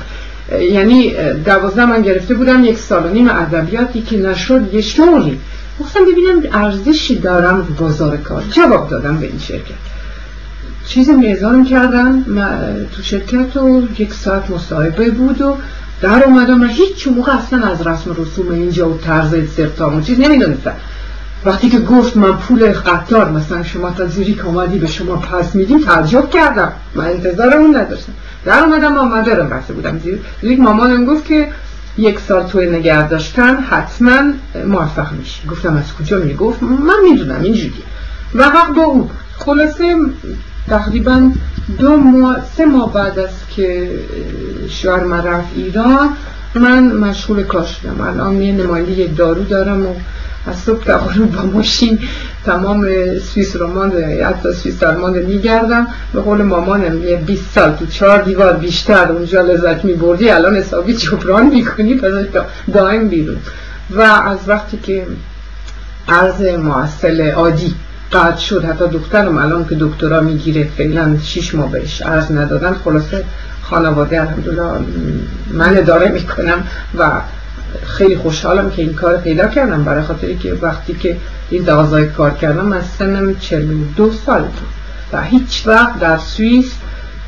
یعنی دوازده من گرفته بودم یک سال و نیم ادبیاتی که نشد یه شغلی. گفتم ببینم ارزشی دارم بازار کار. جواب دادم به این شرکت. چیز میزان کردم تو شرکت و یک ساعت مصاحبه بود و در اومدم و هیچ موقع اصلا از رسم رسوم اینجا و طرز استخدام و چیز نمی‌دونستم. وقتی که گفت من پول قطار مثلا شما تا زیری آمدی به شما پس میدیم تعجب کردم. من انتظار اون نداشتم. در اومدم رو بسته بودم. زیر لیک مامانم گفت که یک سال توی نگه داشتن حتما موفق میشی. گفتم از کجا می گفت من می‌دونم اینجوری و حق با او خلاصه تقریبا دو ماه سه ماه بعد از که شوهر من رفت ایران من مشغول کار شدم. الان یه نماینده یک دارو دارم و از صبح تا با ماشین تمام سویس روماند حتی سویس آلمان میگردم. به قول مامانم یه 20 سال تو چهار دیوار بیشتر اونجا لذت میبردی. الان حسابی جبران می‌کنی پس دائم بیرون. و از وقتی که عرض معسل عادی قطع شد. حتی دخترم الان که دکترا می‌گیره فعلا شیش ماه بهش عرض ندادن. خلاصه خانواده الحمدلله من اداره می‌کنم و خیلی خوشحالم که این کار پیدا کردم. برای خاطری که وقتی که این دوازای کار کردم از سنم دو سال بود و هیچ وقت در سوئیس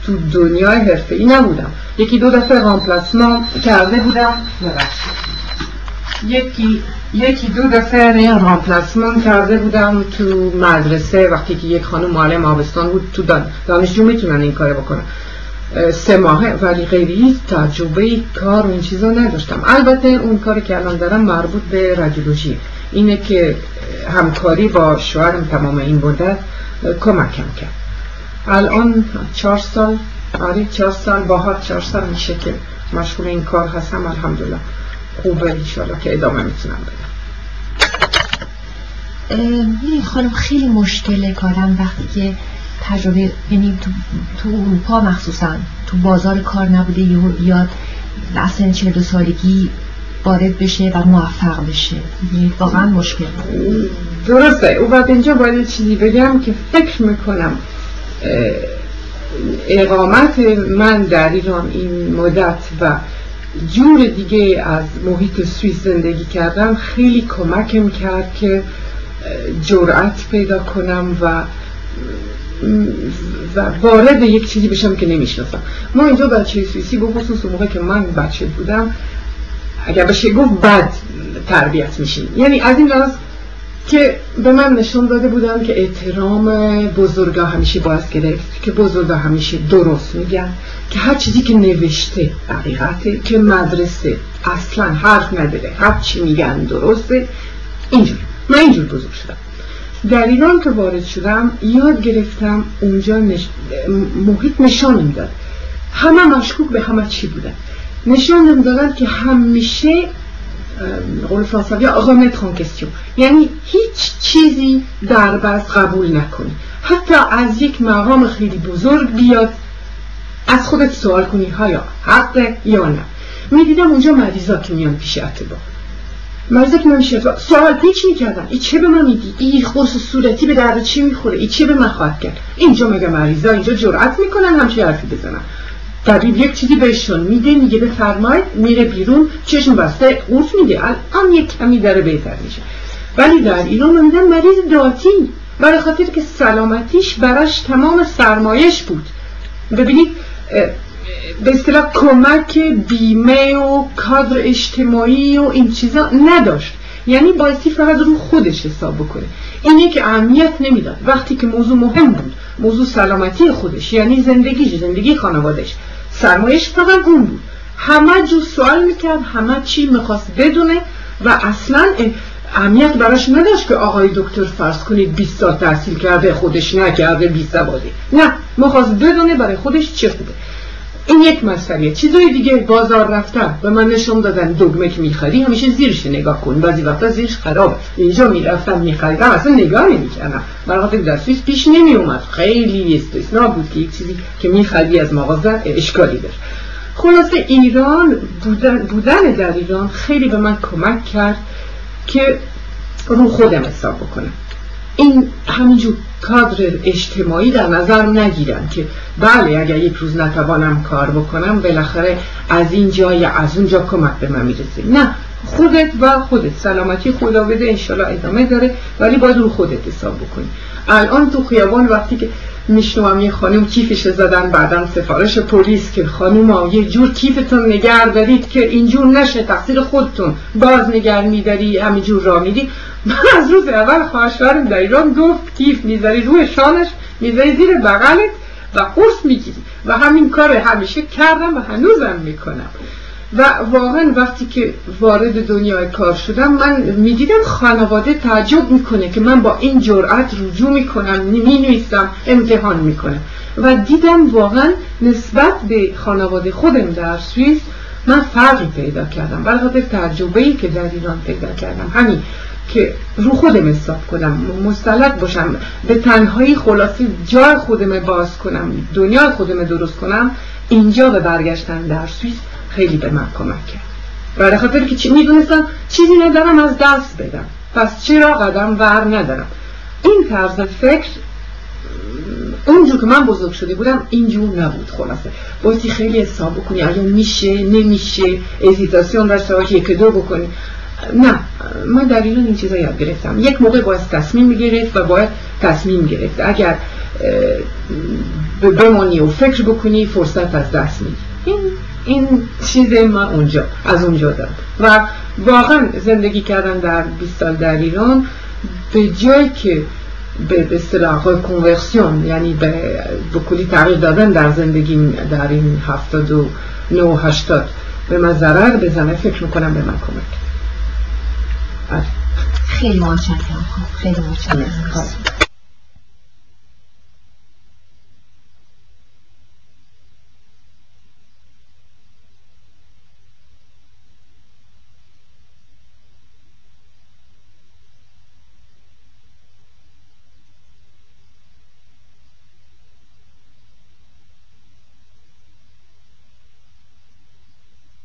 تو دنیای حرفه ای نبودم. یکی دو دفعه رامپلاسمان کرده بودم. یکی یکی دو دفعه رامپلاسمان کرده بودم تو مدرسه وقتی که یک خانم معلم آبستان بود تو دانشجو می‌تونن این کار بکنن. سه ماهه ولی غیری تجربه کار و این چیزا نداشتم. البته اون کاری که الان دارم مربوط به رادیولوژی. اینه که همکاری با شوهرم تمام این بوده کمکم کرد. الان چهار سال آره چهار سال باها چهار سال میشه که مشغول این کار هستم الحمدلله. خوبه انشالله که ادامه می‌تونم بدم. خانم خیلی مشکله کارم وقتی که تجربه یعنی تو, تو اروپا مخصوصا تو بازار کار نبوده بیاد اصلا چه دو سالگی وارد بشه و موفق بشه. یعنی واقعا مشکل. درسته. او بعد اینجا باید چیزی بگم که فکر می‌کنم اقامت من در ایران این مدت و جور دیگه از محیط سوئیس زندگی کردم خیلی کمکم کرد که جرأت پیدا کنم و و وارد یک چیزی بشم که نمی‌شناسم. ما اینجا بچه سوئیسی به خصوص موقع که من بچه بودم اگر بشه گفت بد تربیت میشین یعنی از این لحاظ که به من نشون داده بودن که احترام بزرگا همیشه باید گرفت که بزرگا همیشه درست میگن که هر چیزی که نوشته حقیقته که مدرسه اصلا حرف نداره هر چی میگن درسته. اینجور. من اینجور بزرگ شدم. در ایران که وارد شدم یاد گرفتم اونجا نش... محیط نشان می‌داد. همه مشکوک به همه چی بودن. نشان دادن که همیشه قول فرانسوی آقا متران کستیون یعنی هیچ چیزی در بس قبول نکنی. حتی از یک مقام خیلی بزرگ بیاد از خودت سوال کنی ها حق یا نه. می‌دیدم اونجا مریضا که میان پیش اتبا مرزا که من سوال پیچ می‌کردم ای چه به من میگی؟ ای خورس صورتی به درد چی می‌خوره؟ ای چه به من خواهد کرد؟ اینجا مگه مریضا اینجا جرأت می‌کنن همچی حرفی بزنن؟ طبیب یک چیزی بهشون میده میگه بفرمایید میره بیرون چشم بسته قورت میده. الان یک کمی داره بهتر میشه. ولی در ایران من مریض داتی. برای خاطر که سلامتیش براش تمام سرمایش بود. ببینید به اصطلاح کمک بیمه و کادر اجتماعی و این چیزا نداشت. یعنی بایستی فقط رو خودش حساب بکنه. اینه که اهمیت نمی‌داد. وقتی که موضوع مهم بود موضوع سلامتی خودش یعنی زندگیش زندگی خانوادش سرمایش فقط اون بود. همه جو سوال می‌کرد همه چی می‌خواست بدونه و اصلا اهمیت براش نداشت که آقای دکتر فرض کنید 20 سال تحصیل کرده خودش نکرده 20 سوالی نه می‌خواست بدونه برای خودش چه خوبه. این یک مسئله. چیزای دیگه بازار رفتن به من نشون دادن دگمه که می‌خری همیشه زیرش نگاه کن. بعضی وقتا زیرش خرابه اینجا می‌رفتم میخریدم. اصلا نگاه نمی‌کردم. برای در سوئیس پیش نمی اومد خیلی استثنا بود که یک چیزی که می‌خری از مغازه اشکالی داشت خلاصه ایران بودن, بودن در ایران خیلی به من کمک کرد که رو خودم حساب بکنم. این همینجور کادر اجتماعی در نظر نگیرم که بله اگر یک روز نتوانم کار بکنم بالاخره از این جا یا از اون جا کمک به من می‌رسه. نه خودت و خودت سلامتی خدا بده انشالله ادامه داره ولی باید رو خودت حساب بکنی. الان تو خیابان وقتی که میشنوم یه خانم کیفش زدن بعدا سفارش پلیس که خانم یه جور کیفتون نگر دارید که اینجور نشه تقصیر خودتون. باز نگر میداری همینجور را میدی من از روز اول خواهشوارم در ایران گفت کیف می‌ذاری روی شانش می‌ذاری زیر بغلت و قرص می‌گیری. و همین کار همیشه کردم و هنوزم می‌کنم. و واقعا وقتی که وارد دنیای کار شدم من می‌دیدم خانواده تعجب می‌کنه که من با این جرأت رجوع می‌کنم می‌نویسم امتحان می‌کنم. و دیدم واقعا نسبت به خانواده خودم در سوئیس من فرقی پیدا کردم. برای خاطر تجربه ای که در ایران پیدا کردم. همین. که رو خودم حساب کنم مستلط باشم به تنهایی خلاصی جای خودم باز کنم دنیا خودم درست کنم اینجا به برگشتن در سوئیس خیلی به من کمک کرد. برای خاطر که چی می‌دونستم چیزی ندارم از دست بدم. پس چرا قدم ور ندارم؟ این طرز فکر اونجور که من بزرگ شده بودم اینجور نبود خلاصه. بایدی خیلی حساب بکنی آیا میشه نمیشه ازیتاسیون رشته یک دو بکنی. نه من در ایران این چیزا یاد گرفتم. یک موقع باید تصمیم گرفت و باید تصمیم گرفت. اگر بمانی و فکر بکنی فرصت از دست میدی. این این چیز ما اونجا از اونجا دارم و واقعا زندگی کردن در 20 سال در ایران به جای که به اصطلاح کنورسیون یعنی به کلی تغییر دادن در زندگی در این هفتاد و نو هشتاد به من ضرر بزنه فکر می‌کنم به من کمک خیلی متشکرم خیلی متشکرم